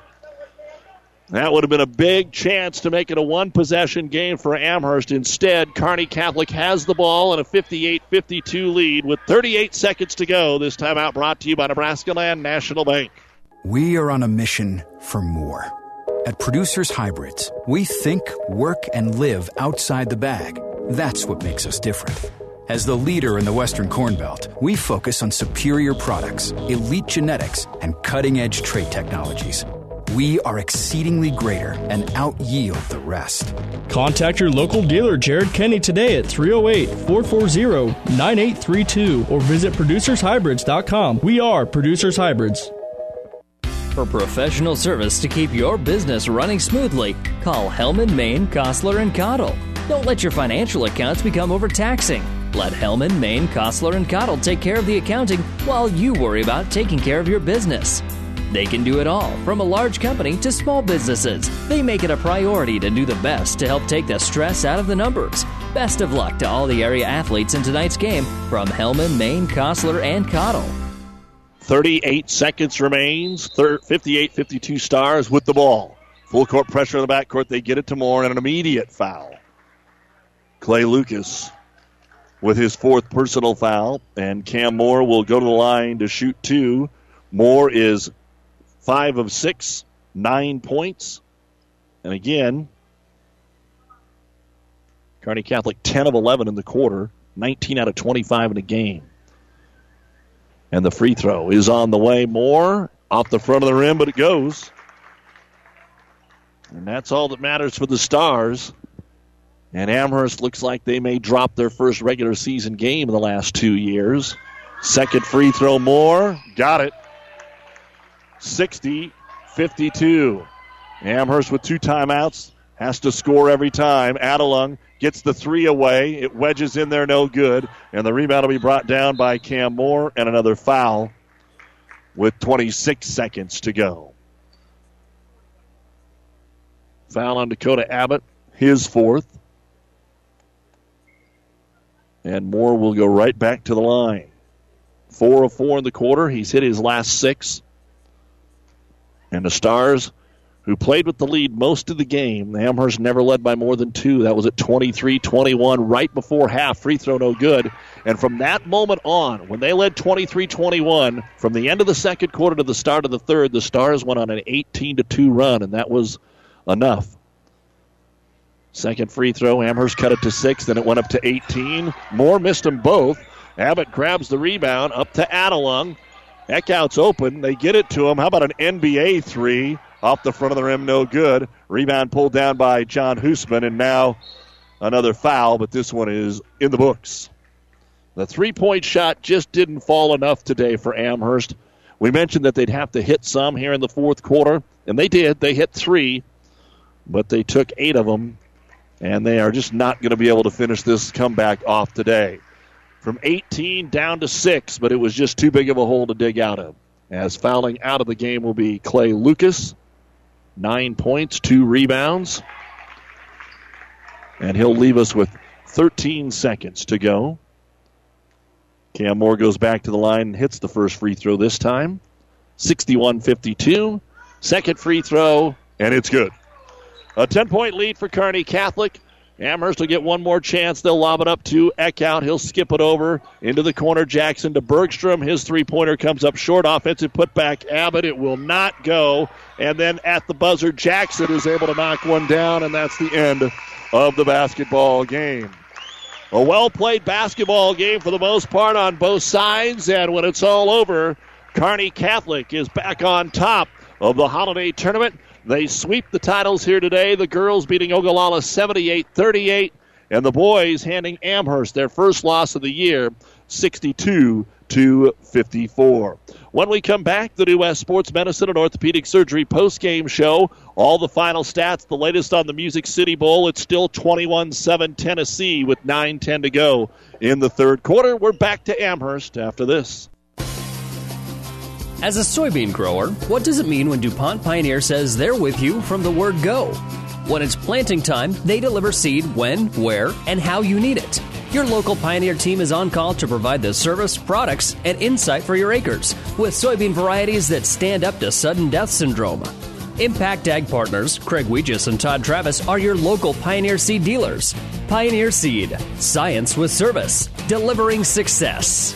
C: That would have been a big chance to make it a one possession game for Amherst. Instead, Kearney Catholic has the ball in a 58 52 lead with 38 seconds to go. This timeout brought to you by Nebraska Land National Bank.
H: We are on a mission for more. At Producers Hybrids, we think, work, and live outside the bag. That's what makes us different. As the leader in the Western Corn Belt, we focus on superior products, elite genetics, and cutting edge trait technologies. We are exceedingly greater and out yield the rest.
I: Contact your local dealer, Jared Kenny, today at 308 440 9832 or visit producershybrids.com. We are Producers Hybrids.
D: For professional service to keep your business running smoothly, call Hellman, Maine, Kostler, and Cottle. Don't let your financial accounts become overtaxing. Let Hellman, Maine, Kostler, and Cottle take care of the accounting while you worry about taking care of your business. They can do it all, from a large company to small businesses. They make it a priority to do the best to help take the stress out of the numbers. Best of luck to all the area athletes in tonight's game from Hellman, Maine, Kostler, and Cottle.
C: 38 seconds remains. 58 52 stars with the ball. Full court pressure in the backcourt. They get it to Moore and an immediate foul. Clay Lucas with his fourth personal foul, and Cam Moore will go to the line to shoot two. Moore is five of six, nine points. And again, Kearney Catholic 10 of 11 in the quarter, 19 out of 25 in the game. And the free throw is on the way. More off the front of the rim, but it goes. And that's all that matters for the Stars. And Amherst looks like they may drop their first regular season game in the last two years. Second free throw, more. Got it. 60 52. Amherst with two timeouts has to score every time. Adelung gets the three away. It wedges in there, no good. And the rebound will be brought down by Cam Moore and another foul with 26 seconds to go. Foul on Dakota Abbott, his fourth. And Moore will go right back to the line. Four of four in the quarter. He's hit his last six. And the Stars, who played with the lead most of the game, the Amherst never led by more than two. That was at 23 21, right before half. Free throw no good. And from that moment on, when they led 23 21, from the end of the second quarter to the start of the third, the Stars went on an 18 2 run, and that was enough. Second free throw, Amherst cut it to six, then it went up to 18. Moore missed them both. Abbott grabs the rebound up to Adelung. Eckhout's open. They get it to him. How about an NBA three off the front of the rim? No good. Rebound pulled down by John Hoosman, and now another foul, but this one is in the books. The three point shot just didn't fall enough today for Amherst. We mentioned that they'd have to hit some here in the fourth quarter, and they did. They hit three, but they took eight of them, and they are just not going to be able to finish this comeback off today from 18 down to 6, but it was just too big of a hole to dig out of. As fouling out of the game will be Clay Lucas. Nine points, two rebounds. And he'll leave us with 13 seconds to go. Cam Moore goes back to the line and hits the first free throw this time. 61 52. Second free throw, and it's good. A 10 point lead for Kearney Catholic. Amherst will get one more chance. They'll lob it up to Eckhout. He'll skip it over into the corner. Jackson to Bergstrom. His three pointer comes up short. Offensive putback. Abbott. It will not go. And then at the buzzer, Jackson is able to knock one down, and that's the end of the basketball game. A well played basketball game for the most part on both sides. And when it's all over, Kearney Catholic is back on top of the holiday tournament. They sweep the titles here today. The girls beating Ogallala 78 38, and the boys handing Amherst their first loss of the year 62 to 54. When we come back, the new West Sports Medicine and Orthopedic Surgery post-game show. All the final stats, the latest on the Music City Bowl. It's still 21-7 Tennessee with 9-10 to go in the third quarter. We're back to Amherst after this.
D: As a soybean grower, what does it mean when DuPont Pioneer says they're with you from the word go? When it's planting time, they deliver seed when, where, and how you need it. Your local Pioneer team is on call to provide the service, products, and insight for your acres with soybean varieties that stand up to sudden death syndrome.
Q: Impact Ag Partners, Craig Weegis and Todd Travis are your local Pioneer Seed dealers. Pioneer Seed, science with service, delivering success.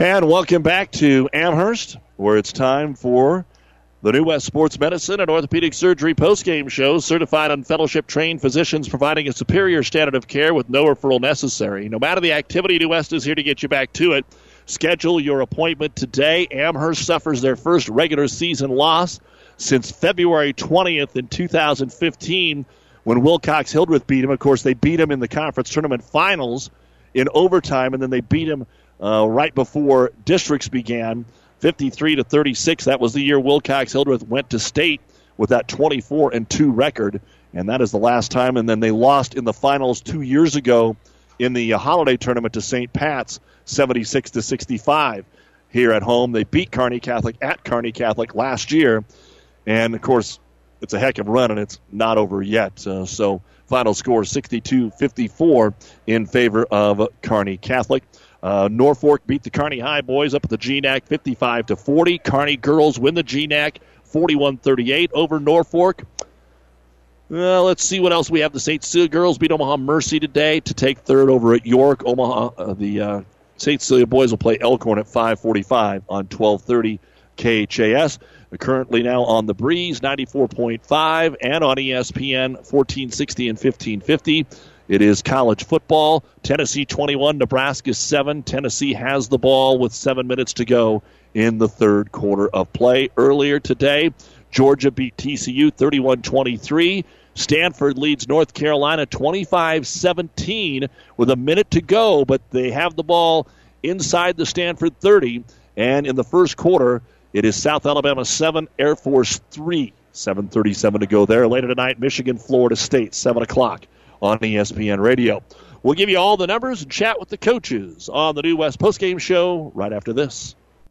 C: And welcome back to Amherst, where it's time for the New West Sports Medicine and Orthopedic Surgery postgame show. Certified and fellowship trained physicians providing a superior standard of care with no referral necessary. No matter the activity, New West is here to get you back to it. Schedule your appointment today. Amherst suffers their first regular season loss since February 20th in 2015 when Wilcox Hildreth beat him. Of course, they beat him in the conference tournament finals in overtime, and then they beat him uh, right before districts began, 53 to 36. That was the year Wilcox Hildreth went to state with that 24 and 2 record, and that is the last time. And then they lost in the finals two years ago in the uh, holiday tournament to St. Pat's, 76 to 65. Here at home, they beat Kearney Catholic at Kearney Catholic last year, and of course, it's a heck of a run, and it's not over yet. Uh, so, final score 62 54 in favor of Kearney Catholic. Uh, Norfolk beat the Kearney High boys up at the GNAC 55 to 40. Kearney girls win the GNAC 41-38 over Norfolk. Let's see what else we have. The St. Cecilia girls beat Omaha Mercy today to take third over at York. Omaha, uh, the uh, St. Cecilia boys will play Elkhorn at 5:45 on 12:30 KHAS. Currently now on the breeze 94.5 and on ESPN 1460 and 1550. It is college football. Tennessee 21, Nebraska 7. Tennessee has the ball with seven minutes to go in the third quarter of play. Earlier today, Georgia beat TCU 31 23. Stanford leads North Carolina 25 17 with a minute to go, but they have the ball inside the Stanford 30. And in the first quarter, it is South Alabama 7, Air Force 3. 7.37 to go there. Later tonight, Michigan, Florida State, 7 o'clock on ESPN Radio. We'll give you all the numbers and chat with the coaches on the New West postgame show right after this.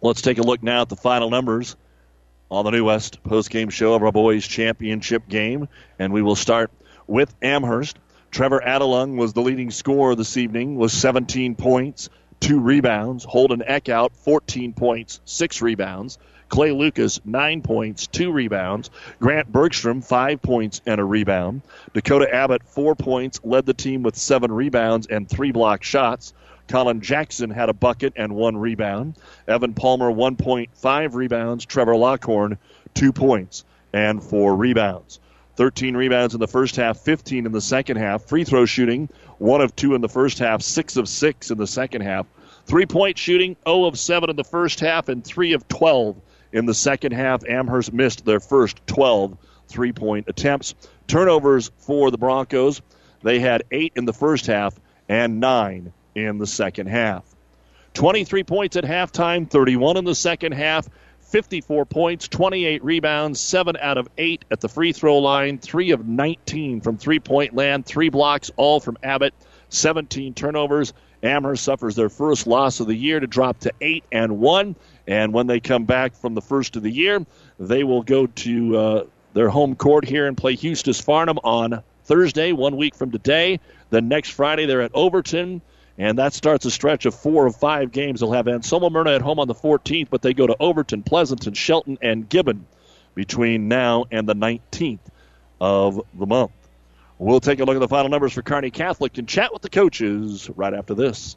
C: Let's take a look now at the final numbers on the New West post-game show of our boys' championship game, and we will start with Amherst. Trevor Adelung was the leading scorer this evening with 17 points. two rebounds. Holden Eckhout, 14 points, six rebounds. Clay Lucas, nine points, two rebounds. Grant Bergstrom, five points and a rebound. Dakota Abbott, four points, led the team with seven rebounds and three block shots. Colin Jackson had a bucket and one rebound. Evan Palmer, 1.5 rebounds. Trevor Lockhorn, two points and four rebounds. 13 rebounds in the first half, 15 in the second half. Free throw shooting, one of two in the first half, six of six in the second half. Three point shooting, 0 of 7 in the first half, and 3 of 12 in the second half. Amherst missed their first 12 three point attempts. Turnovers for the Broncos, they had 8 in the first half and 9 in the second half. 23 points at halftime, 31 in the second half. 54 points, 28 rebounds, 7 out of 8 at the free throw line, 3 of 19 from three point land, 3 blocks, all from Abbott, 17 turnovers. Amherst suffers their first loss of the year to drop to 8 and 1. And when they come back from the first of the year, they will go to uh, their home court here and play Eustis Farnam on Thursday, one week from today. Then next Friday, they're at Overton. And that starts a stretch of four of five games. They'll have Anselmo Merna at home on the 14th, but they go to Overton, Pleasanton, Shelton, and Gibbon between now and the 19th of the month. We'll take a look at the final numbers for Kearney Catholic and chat with the coaches right after this.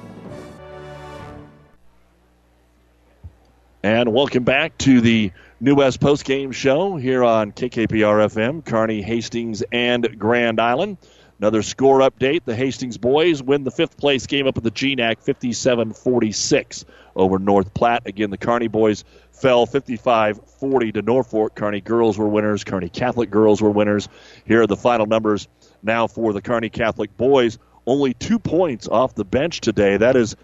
C: And welcome back to the New West Post Game Show here on KKPR FM, Kearney, Hastings, and Grand Island. Another score update. The Hastings boys win the fifth place game up at the GNAC 57 46 over North Platte. Again, the Kearney boys fell 55 40 to Norfolk. Kearney girls were winners. Kearney Catholic girls were winners. Here are the final numbers now for the Kearney Catholic boys. Only two points off the bench today. That is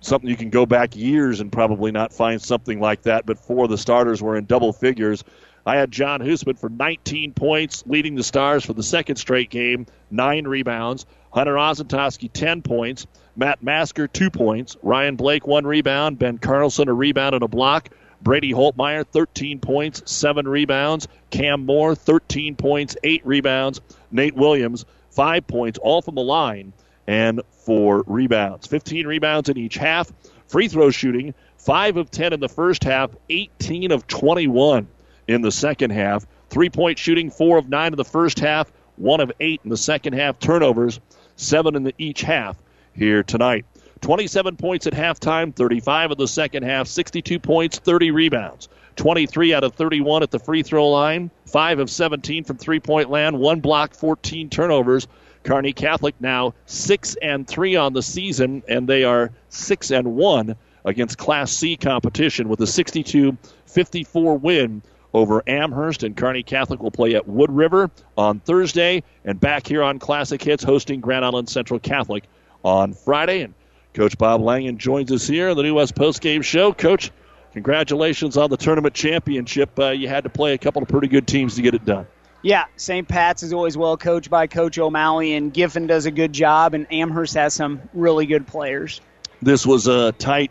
C: something you can go back years and probably not find something like that, but four of the starters were in double figures. I had John Hoosman for 19 points, leading the Stars for the second straight game, nine rebounds. Hunter Ozentowski, 10 points. Matt Masker, two points. Ryan Blake, one rebound. Ben Carlson, a rebound and a block. Brady Holtmeyer, 13 points, seven rebounds. Cam Moore, 13 points, eight rebounds. Nate Williams, five points, all from the line and four rebounds. 15 rebounds in each half. Free throw shooting, 5 of 10 in the first half, 18 of 21 in the second half. Three point shooting, 4 of 9 in the first half, 1 of 8 in the second half. Turnovers, 7 in the, each half here tonight. 27 points at halftime, 35 in the second half, 62 points, 30 rebounds. 23 out of 31 at the free throw line, 5 of 17 from three point land, 1 block, 14 turnovers. Kearney Catholic now 6 and 3 on the season, and they are 6 and 1 against Class C competition with a 62 54 win over Amherst. And Kearney Catholic will play at Wood River on Thursday, and back here on Classic Hits hosting Grand Island Central Catholic on Friday. And Coach Bob Langen joins us here on the New West Post Game Show. Coach, congratulations on the tournament championship. Uh, you had to play a couple of pretty good teams to get it done.
R: Yeah, St. Pat's is always well coached by Coach O'Malley, and Giffen does a good job, and Amherst has some really good players.
C: This was a tight,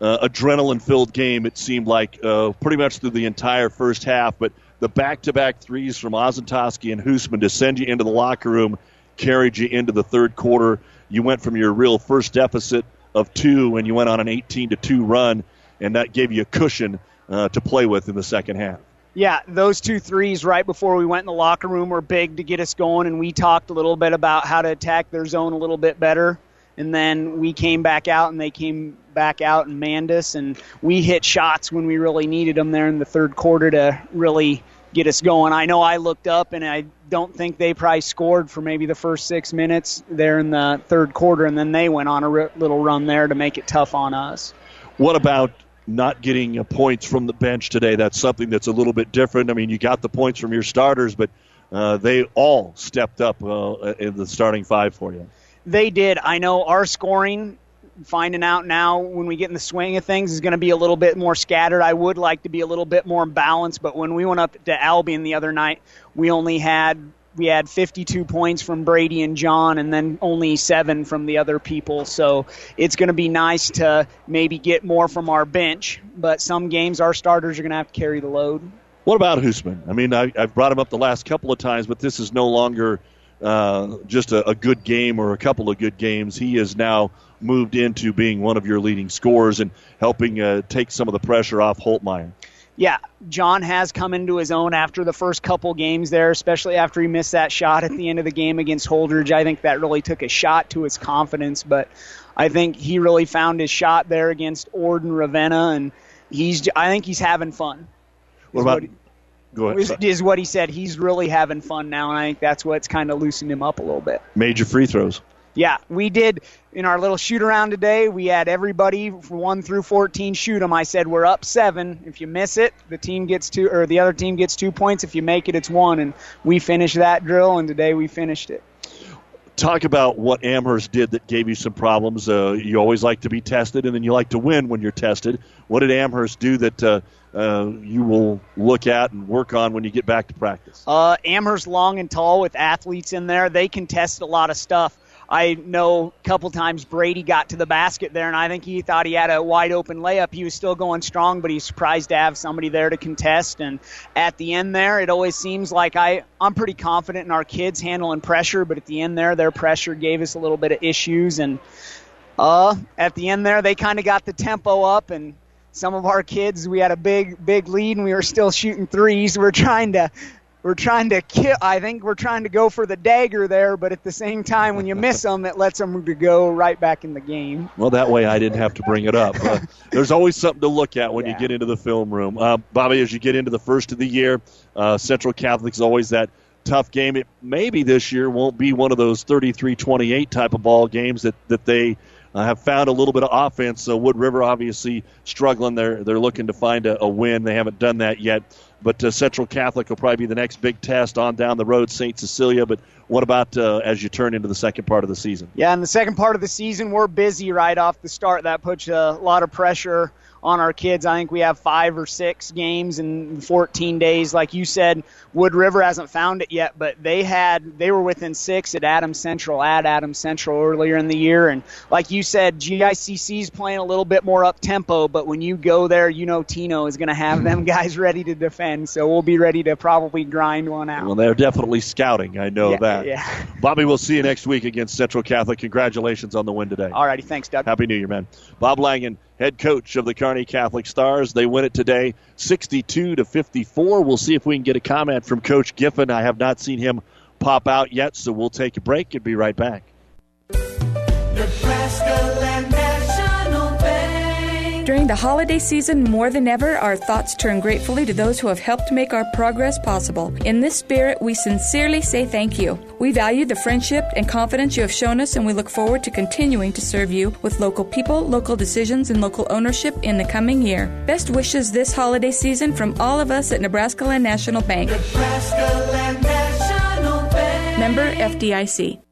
C: uh, adrenaline filled game, it seemed like, uh, pretty much through the entire first half. But the back to back threes from Ozentowski and Hoosman to send you into the locker room carried you into the third quarter. You went from your real first deficit of two, and you went on an 18 to 2 run, and that gave you a cushion uh, to play with in the second half
R: yeah, those two threes right before we went in the locker room were big to get us going, and we talked a little bit about how to attack their zone a little bit better. And then we came back out, and they came back out and manned us, and we hit shots when we really needed them there in the third quarter to really get us going. I know I looked up and I don't think they probably scored for maybe the first six minutes there in the third quarter, and then they went on a r- little run there to make it tough on us.
C: What about not getting points from the bench today? That's something that's a little bit different. I mean, you got the points from your starters, but uh, they all stepped up uh, in the starting five for you.
R: They did. I know our scoring finding out now when we get in the swing of things is going to be a little bit more scattered. I would like to be a little bit more balanced, but when we went up to Albion the other night, we only had we had 52 points from Brady and John, and then only seven from the other people. So it's going to be nice to maybe get more from our bench. But some games, our starters are going to have to carry the load.
C: What about Hoosman? I mean, I, have brought him up the last couple of times, but this is no longer uh, just a, a, good game or a couple of good games. He is now moved into being one of your leading scorers and helping uh, take some of the pressure off Holtmeyer.
R: Yeah, John has come into his own after the first couple games there, especially after he missed that shot at the end of the game against Holdrege. I think that really took a shot to his confidence, but I think he really found his shot there against Ord and Ravenna, and he's. I think he's having fun.
C: What about? What Go ahead.
R: Is, is what he said. He's really having fun now, and I think that's what's kind of loosened him up a little bit.
C: Major free throws.
R: Yeah, we did in our little shoot around today. We had everybody from one through fourteen shoot them. I said we're up seven. If you miss it, the team gets two, or the other team gets two points. If you make it, it's one. And we finished that drill, and today we finished it.
C: Talk about what Amherst did that gave you some problems. Uh, you always like to be tested, and then you like to win when you're tested. What did Amherst do that uh, uh, you will look at and work on when you get back to practice?
R: Uh, Amherst long and tall with athletes in there. They can test a lot of stuff. I know a couple times Brady got to the basket there, and I think he thought he had a wide open layup. He was still going strong, but he's surprised to have somebody there to contest. And at the end there, it always seems like I, I'm pretty confident in our kids handling pressure, but at the end there, their pressure gave us a little bit of issues. And uh, at the end there, they kind of got the tempo up, and some of our kids, we had a big, big lead, and we were still shooting threes. We're trying to we're trying to kill. I think we're trying to go for the dagger there, but at the same time, when you <laughs> miss them, it lets them to go right back in the game.
C: Well, that way I didn't have to bring it up. Uh, <laughs> there's always something to look at when yeah. you get into the film room, uh, Bobby. As you get into the first of the year, uh, Central Catholic is always that tough game. It maybe this year won't be one of those 33-28 type of ball games that that they. Uh, have found a little bit of offense. So Wood River obviously struggling. They're they're looking to find a, a win. They haven't done that yet. But uh, Central Catholic will probably be the next big test on down the road, St. Cecilia. But what about uh, as you turn into the second part of the season?
R: Yeah, in the second part of the season, we're busy right off the start. That puts a lot of pressure on our kids. I think we have five or six games in 14 days. Like you said, Wood River hasn't found it yet, but they had they were within six at Adams Central at Adams Central earlier in the year. And like you said, GICC is playing a little bit more up tempo, but when you go there, you know Tino is going to have them <laughs> guys ready to defend. So we'll be ready to probably grind one out.
C: Well, they're definitely scouting. I know
R: yeah,
C: that.
R: Yeah. <laughs>
C: Bobby, we'll see you next week against Central Catholic. Congratulations on the win today.
R: All righty, thanks, Doug.
C: Happy New Year, man. Bob Langen head coach of the Kearney Catholic Stars. They win it today, 62 to 54. We'll see if we can get a comment from Coach Giffen. I have not seen him pop out yet, so we'll take a break and be right back.
S: During the holiday season, more than ever, our thoughts turn gratefully to those who have helped make our progress possible. In this spirit, we sincerely say thank you. We value the friendship and confidence you have shown us, and we look forward to continuing to serve you with local people, local decisions, and local ownership in the coming year. Best wishes this holiday season from all of us at Nebraska Land National Bank. Nebraska Land National Bank. Member FDIC.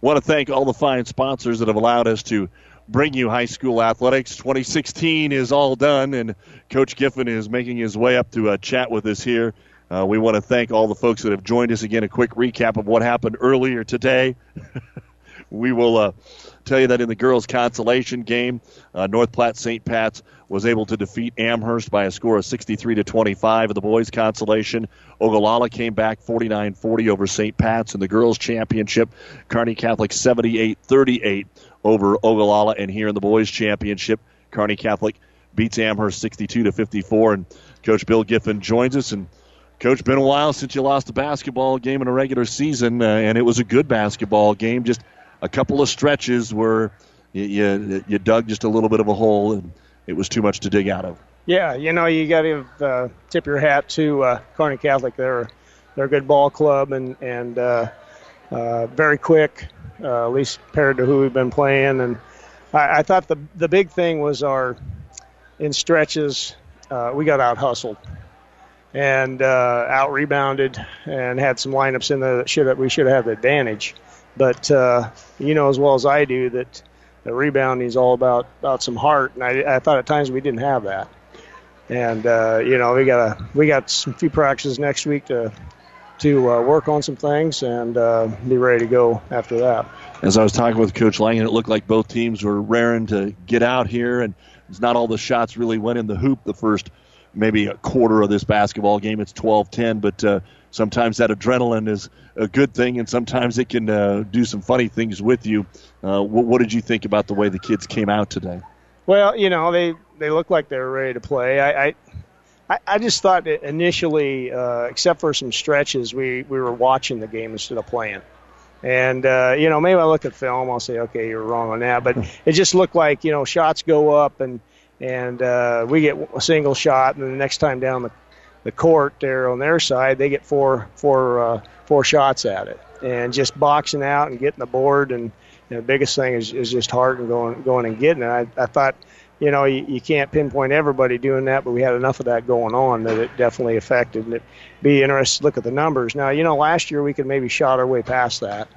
C: Want to thank all the fine sponsors that have allowed us to bring you high school athletics. 2016 is all done, and Coach Giffen is making his way up to uh, chat with us here. Uh, we want to thank all the folks that have joined us again. A quick recap of what happened earlier today. <laughs> we will uh, tell you that in the girls' consolation game, uh, North Platte St. Pat's was able to defeat Amherst by a score of 63 to 25. In the boys' consolation, Ogallala came back 49-40 over St. Pat's. In the girls' championship, Kearney Catholic 78-38 over Ogallala. And here in the boys' championship, Kearney Catholic beats Amherst 62 to 54. And Coach Bill Giffen joins us and. Coach, been a while since you lost a basketball game in a regular season, uh, and it was a good basketball game. Just a couple of stretches where you, you, you dug just a little bit of a hole, and it was too much to dig out of.
T: Yeah, you know, you got to uh, tip your hat to uh, Kearney Catholic. They're they're a good ball club and and uh, uh, very quick, uh, at least compared to who we've been playing. And I, I thought the the big thing was our in stretches uh, we got out hustled and uh, out rebounded and had some lineups in there that should we should have had the advantage. But uh, you know as well as I do that the rebounding is all about about some heart, and I, I thought at times we didn't have that. And uh, you know we got a we got some few practices next week to to uh, work on some things and uh, be ready to go after that.
C: As I was talking with Coach Langen, it looked like both teams were raring to get out here, and it's not all the shots really went in the hoop the first maybe a quarter of this basketball game. It's 12-10, but uh, sometimes that adrenaline is a good thing, and sometimes it can uh, do some funny things with you. Uh, what, what, did you think about the way the kids came out today?
T: Well, you know they they look like they're ready to play. I I, I just thought that initially, uh, except for some stretches, we we were watching the game instead of playing. And uh, you know, maybe I look at film, I'll say, okay, you're wrong on that. But <laughs> it just looked like you know shots go up and and uh, we get a single shot, and the next time down the, the court there on their side, they get four four uh, four shots at it, and just boxing out and getting the board, and, and the biggest thing is, is just heart and going going and getting it. I, I thought, you know, you, you can't pinpoint everybody doing that, but we had enough of that going on that it definitely affected. And it'd be interesting to look at the numbers. Now, you know, last year we could maybe shot our way past that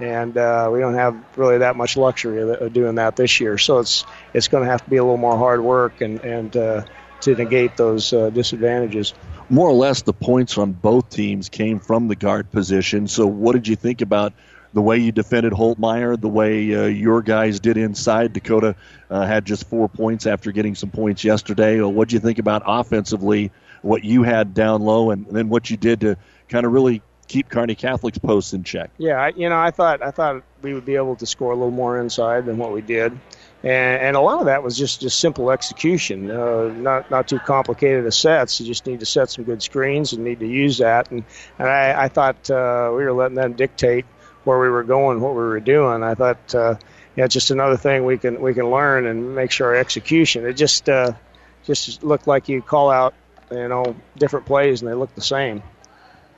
T: and uh, we don't have really that much luxury of, of doing that this year. So it's it's going to have to be a little more hard work and and uh, to negate those uh, disadvantages.
C: More or less, the points on both teams came from the guard position. So, what did you think about? The way you defended Holtmeyer, the way uh, your guys did inside. Dakota uh, had just four points after getting some points yesterday. What do you think about offensively? What you had down low, and then what you did to kind of really keep Kearney Catholic's posts in check.
T: Yeah, I, you know, I thought I thought we would be able to score a little more inside than what we did, and, and a lot of that was just just simple execution, uh, not not too complicated a sets. You just need to set some good screens and need to use that. And, and I, I thought uh, we were letting them dictate where we were going, what we were doing. I thought, uh, yeah, just another thing we can we can learn and make sure our execution. It just uh, just looked like you call out, you know, different plays and they look the same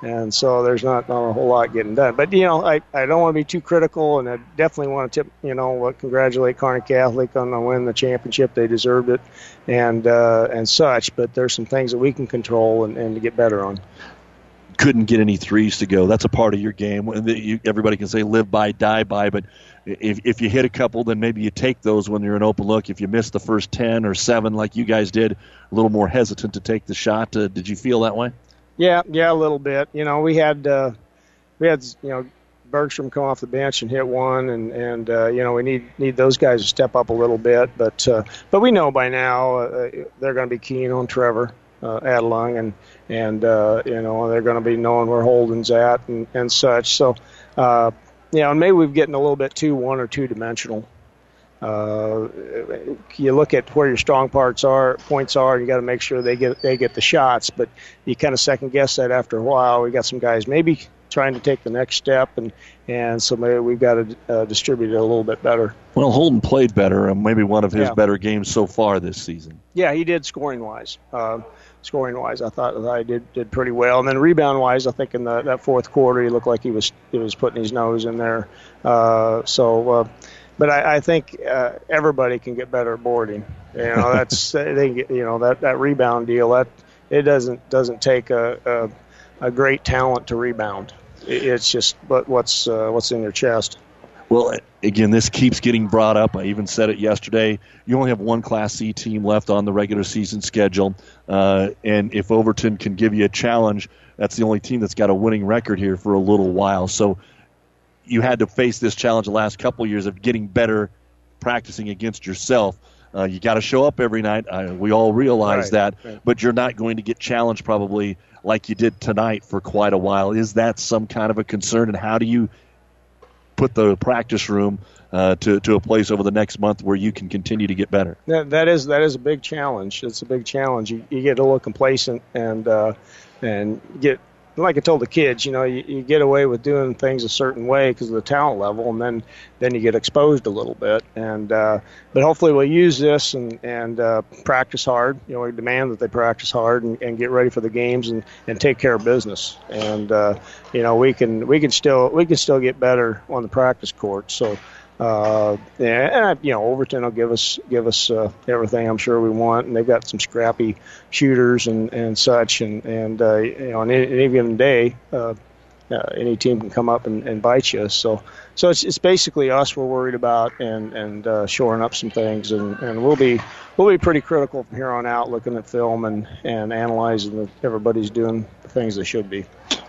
T: and so there's not, not a whole lot getting done. But you know, I, I don't want to be too critical, and I definitely want to tip you know congratulate Kearney Catholic on the win the championship. They deserved it, and uh, and such. But there's some things that we can control and, and to get better on.
C: Couldn't get any threes to go. That's a part of your game. Everybody can say live by, die by, but if if you hit a couple, then maybe you take those when you're an open look. If you miss the first ten or seven, like you guys did, a little more hesitant to take the shot. Uh, did you feel that way?
T: Yeah, yeah, a little bit. You know, we had uh, we had you know Bergstrom come off the bench and hit one, and and uh, you know we need need those guys to step up a little bit. But uh, but we know by now uh, they're going to be keen on Trevor uh, Adelung, and and uh, you know they're going to be knowing where Holden's at and and such. So uh, you know, maybe we've getting a little bit too one or two dimensional. Uh, you look at where your strong parts are, points are, and you got to make sure they get they get the shots. But you kind of second guess that after a while. We got some guys maybe trying to take the next step, and and so maybe we've got to uh, distribute it a little bit better.
C: Well, Holden played better, and maybe one of his yeah. better games so far this season.
T: Yeah, he did scoring wise. Uh, scoring wise, I thought that I did did pretty well, and then rebound wise, I think in the, that fourth quarter he looked like he was he was putting his nose in there. Uh, so uh, but I, I think uh, everybody can get better at boarding. You know, <laughs> that's they get, you know that that rebound deal that it doesn't doesn't take a a, a great talent to rebound. It's just what what's uh, what's in your chest.
C: Well, again, this keeps getting brought up. I even said it yesterday. You only have one Class C team left on the regular season schedule, uh, and if Overton can give you a challenge, that's the only team that's got a winning record here for a little while. So you had to face this challenge the last couple of years of getting better practicing against yourself. Uh, you got to show up every night. Uh, we all realize
T: Right,
C: that,
T: right.
C: but you're not going to get challenged probably like you did tonight for quite a while. Is that some kind of a concern? And how do you put the practice room uh, to to a place over the next month where you can continue to get better?
T: That, that is that is a big challenge. It's a big challenge. You, you get a little complacent and uh, and get like I told the kids, you know, you, you get away with doing things a certain way because of the talent level, and then then you get exposed a little bit. And uh, but hopefully we'll use this and and uh, practice hard. You know, we demand that they practice hard and, and get ready for the games and, and take care of business. And uh, you know, we can we can still we can still get better on the practice court. So. Uh, and, you know, Overton will give us give us uh, everything I'm sure we want, and they've got some scrappy shooters and, and such, and and uh, you know, on any, any given day, uh, uh, any team can come up and, and bite you. So so it's it's basically us we're worried about, and and uh, shoring up some things, and, and we'll be we'll be pretty critical from here on out, looking at film and and analyzing that everybody's doing the things they should be.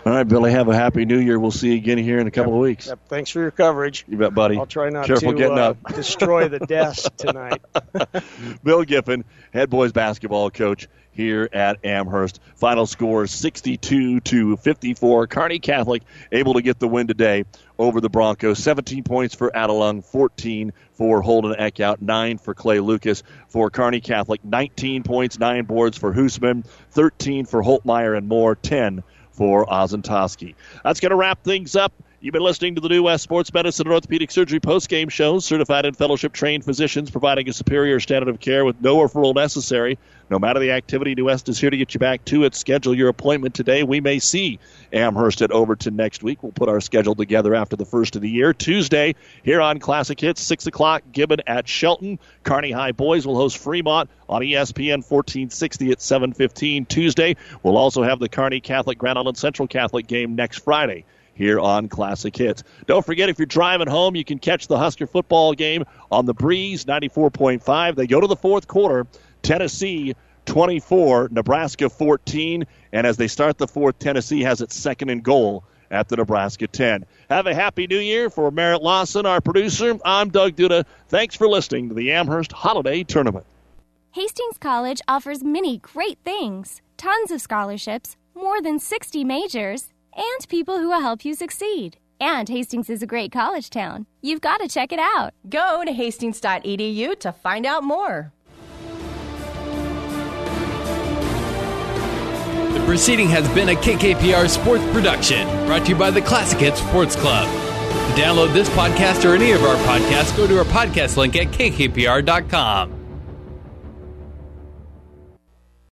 C: All right, Billy. Have a happy New Year. We'll see you again here in a couple of weeks.
T: Yep, thanks for your coverage.
C: You bet, buddy.
T: I'll try not
C: Careful
T: to
C: getting
T: uh,
C: up.
T: destroy the desk <laughs> tonight.
C: Bill Giffen, head boys basketball coach here at Amherst. Final score 62 to 54. Kearney Catholic able to get the win today over the Broncos. 17 points for Adelung, 14 for Holden Eckhout, 9 for Clay Lucas. For Kearney Catholic, 19 points, 9 boards for Hoosman, 13 for Holtmeyer, and more, 10 for Ozentowski. That's going to wrap things up. You've been listening to the New West Sports Medicine and Orthopedic Surgery post-game show. Certified and fellowship trained physicians providing a superior standard of care with no referral necessary. No matter the activity, New West is here to get you back to it. Schedule your appointment today. We may see Amherst at Overton next week. We'll put our schedule together after the first of the year. Tuesday, here on Classic Hits, 6 o'clock, Gibbon at Shelton. Kearney High Boys will host Fremont on ESPN 1460 at 7.15 Tuesday. We'll also have the Kearney Catholic Grand Island Central Catholic game next Friday here on Classic Hits. Don't forget, if you're driving home, you can catch the Husker football game on the Breeze 94.5. They go to the fourth quarter. Tennessee 24, Nebraska 14. And as they start the fourth, Tennessee has its second and goal at the Nebraska 10. Have a happy new year for Merritt Lawson, our producer. I'm Doug Duda. Thanks for listening to the Amherst Holiday Tournament.
O: Hastings College offers many great things tons of scholarships, more than 60 majors, and people who will help you succeed. And Hastings is a great college town. You've got to check it out.
P: Go to hastings.edu to find out more.
U: The proceeding has been a KKPR sports production brought to you by the Classic Hits Sports Club. To download this podcast or any of our podcasts, go to our podcast link at kkpr.com.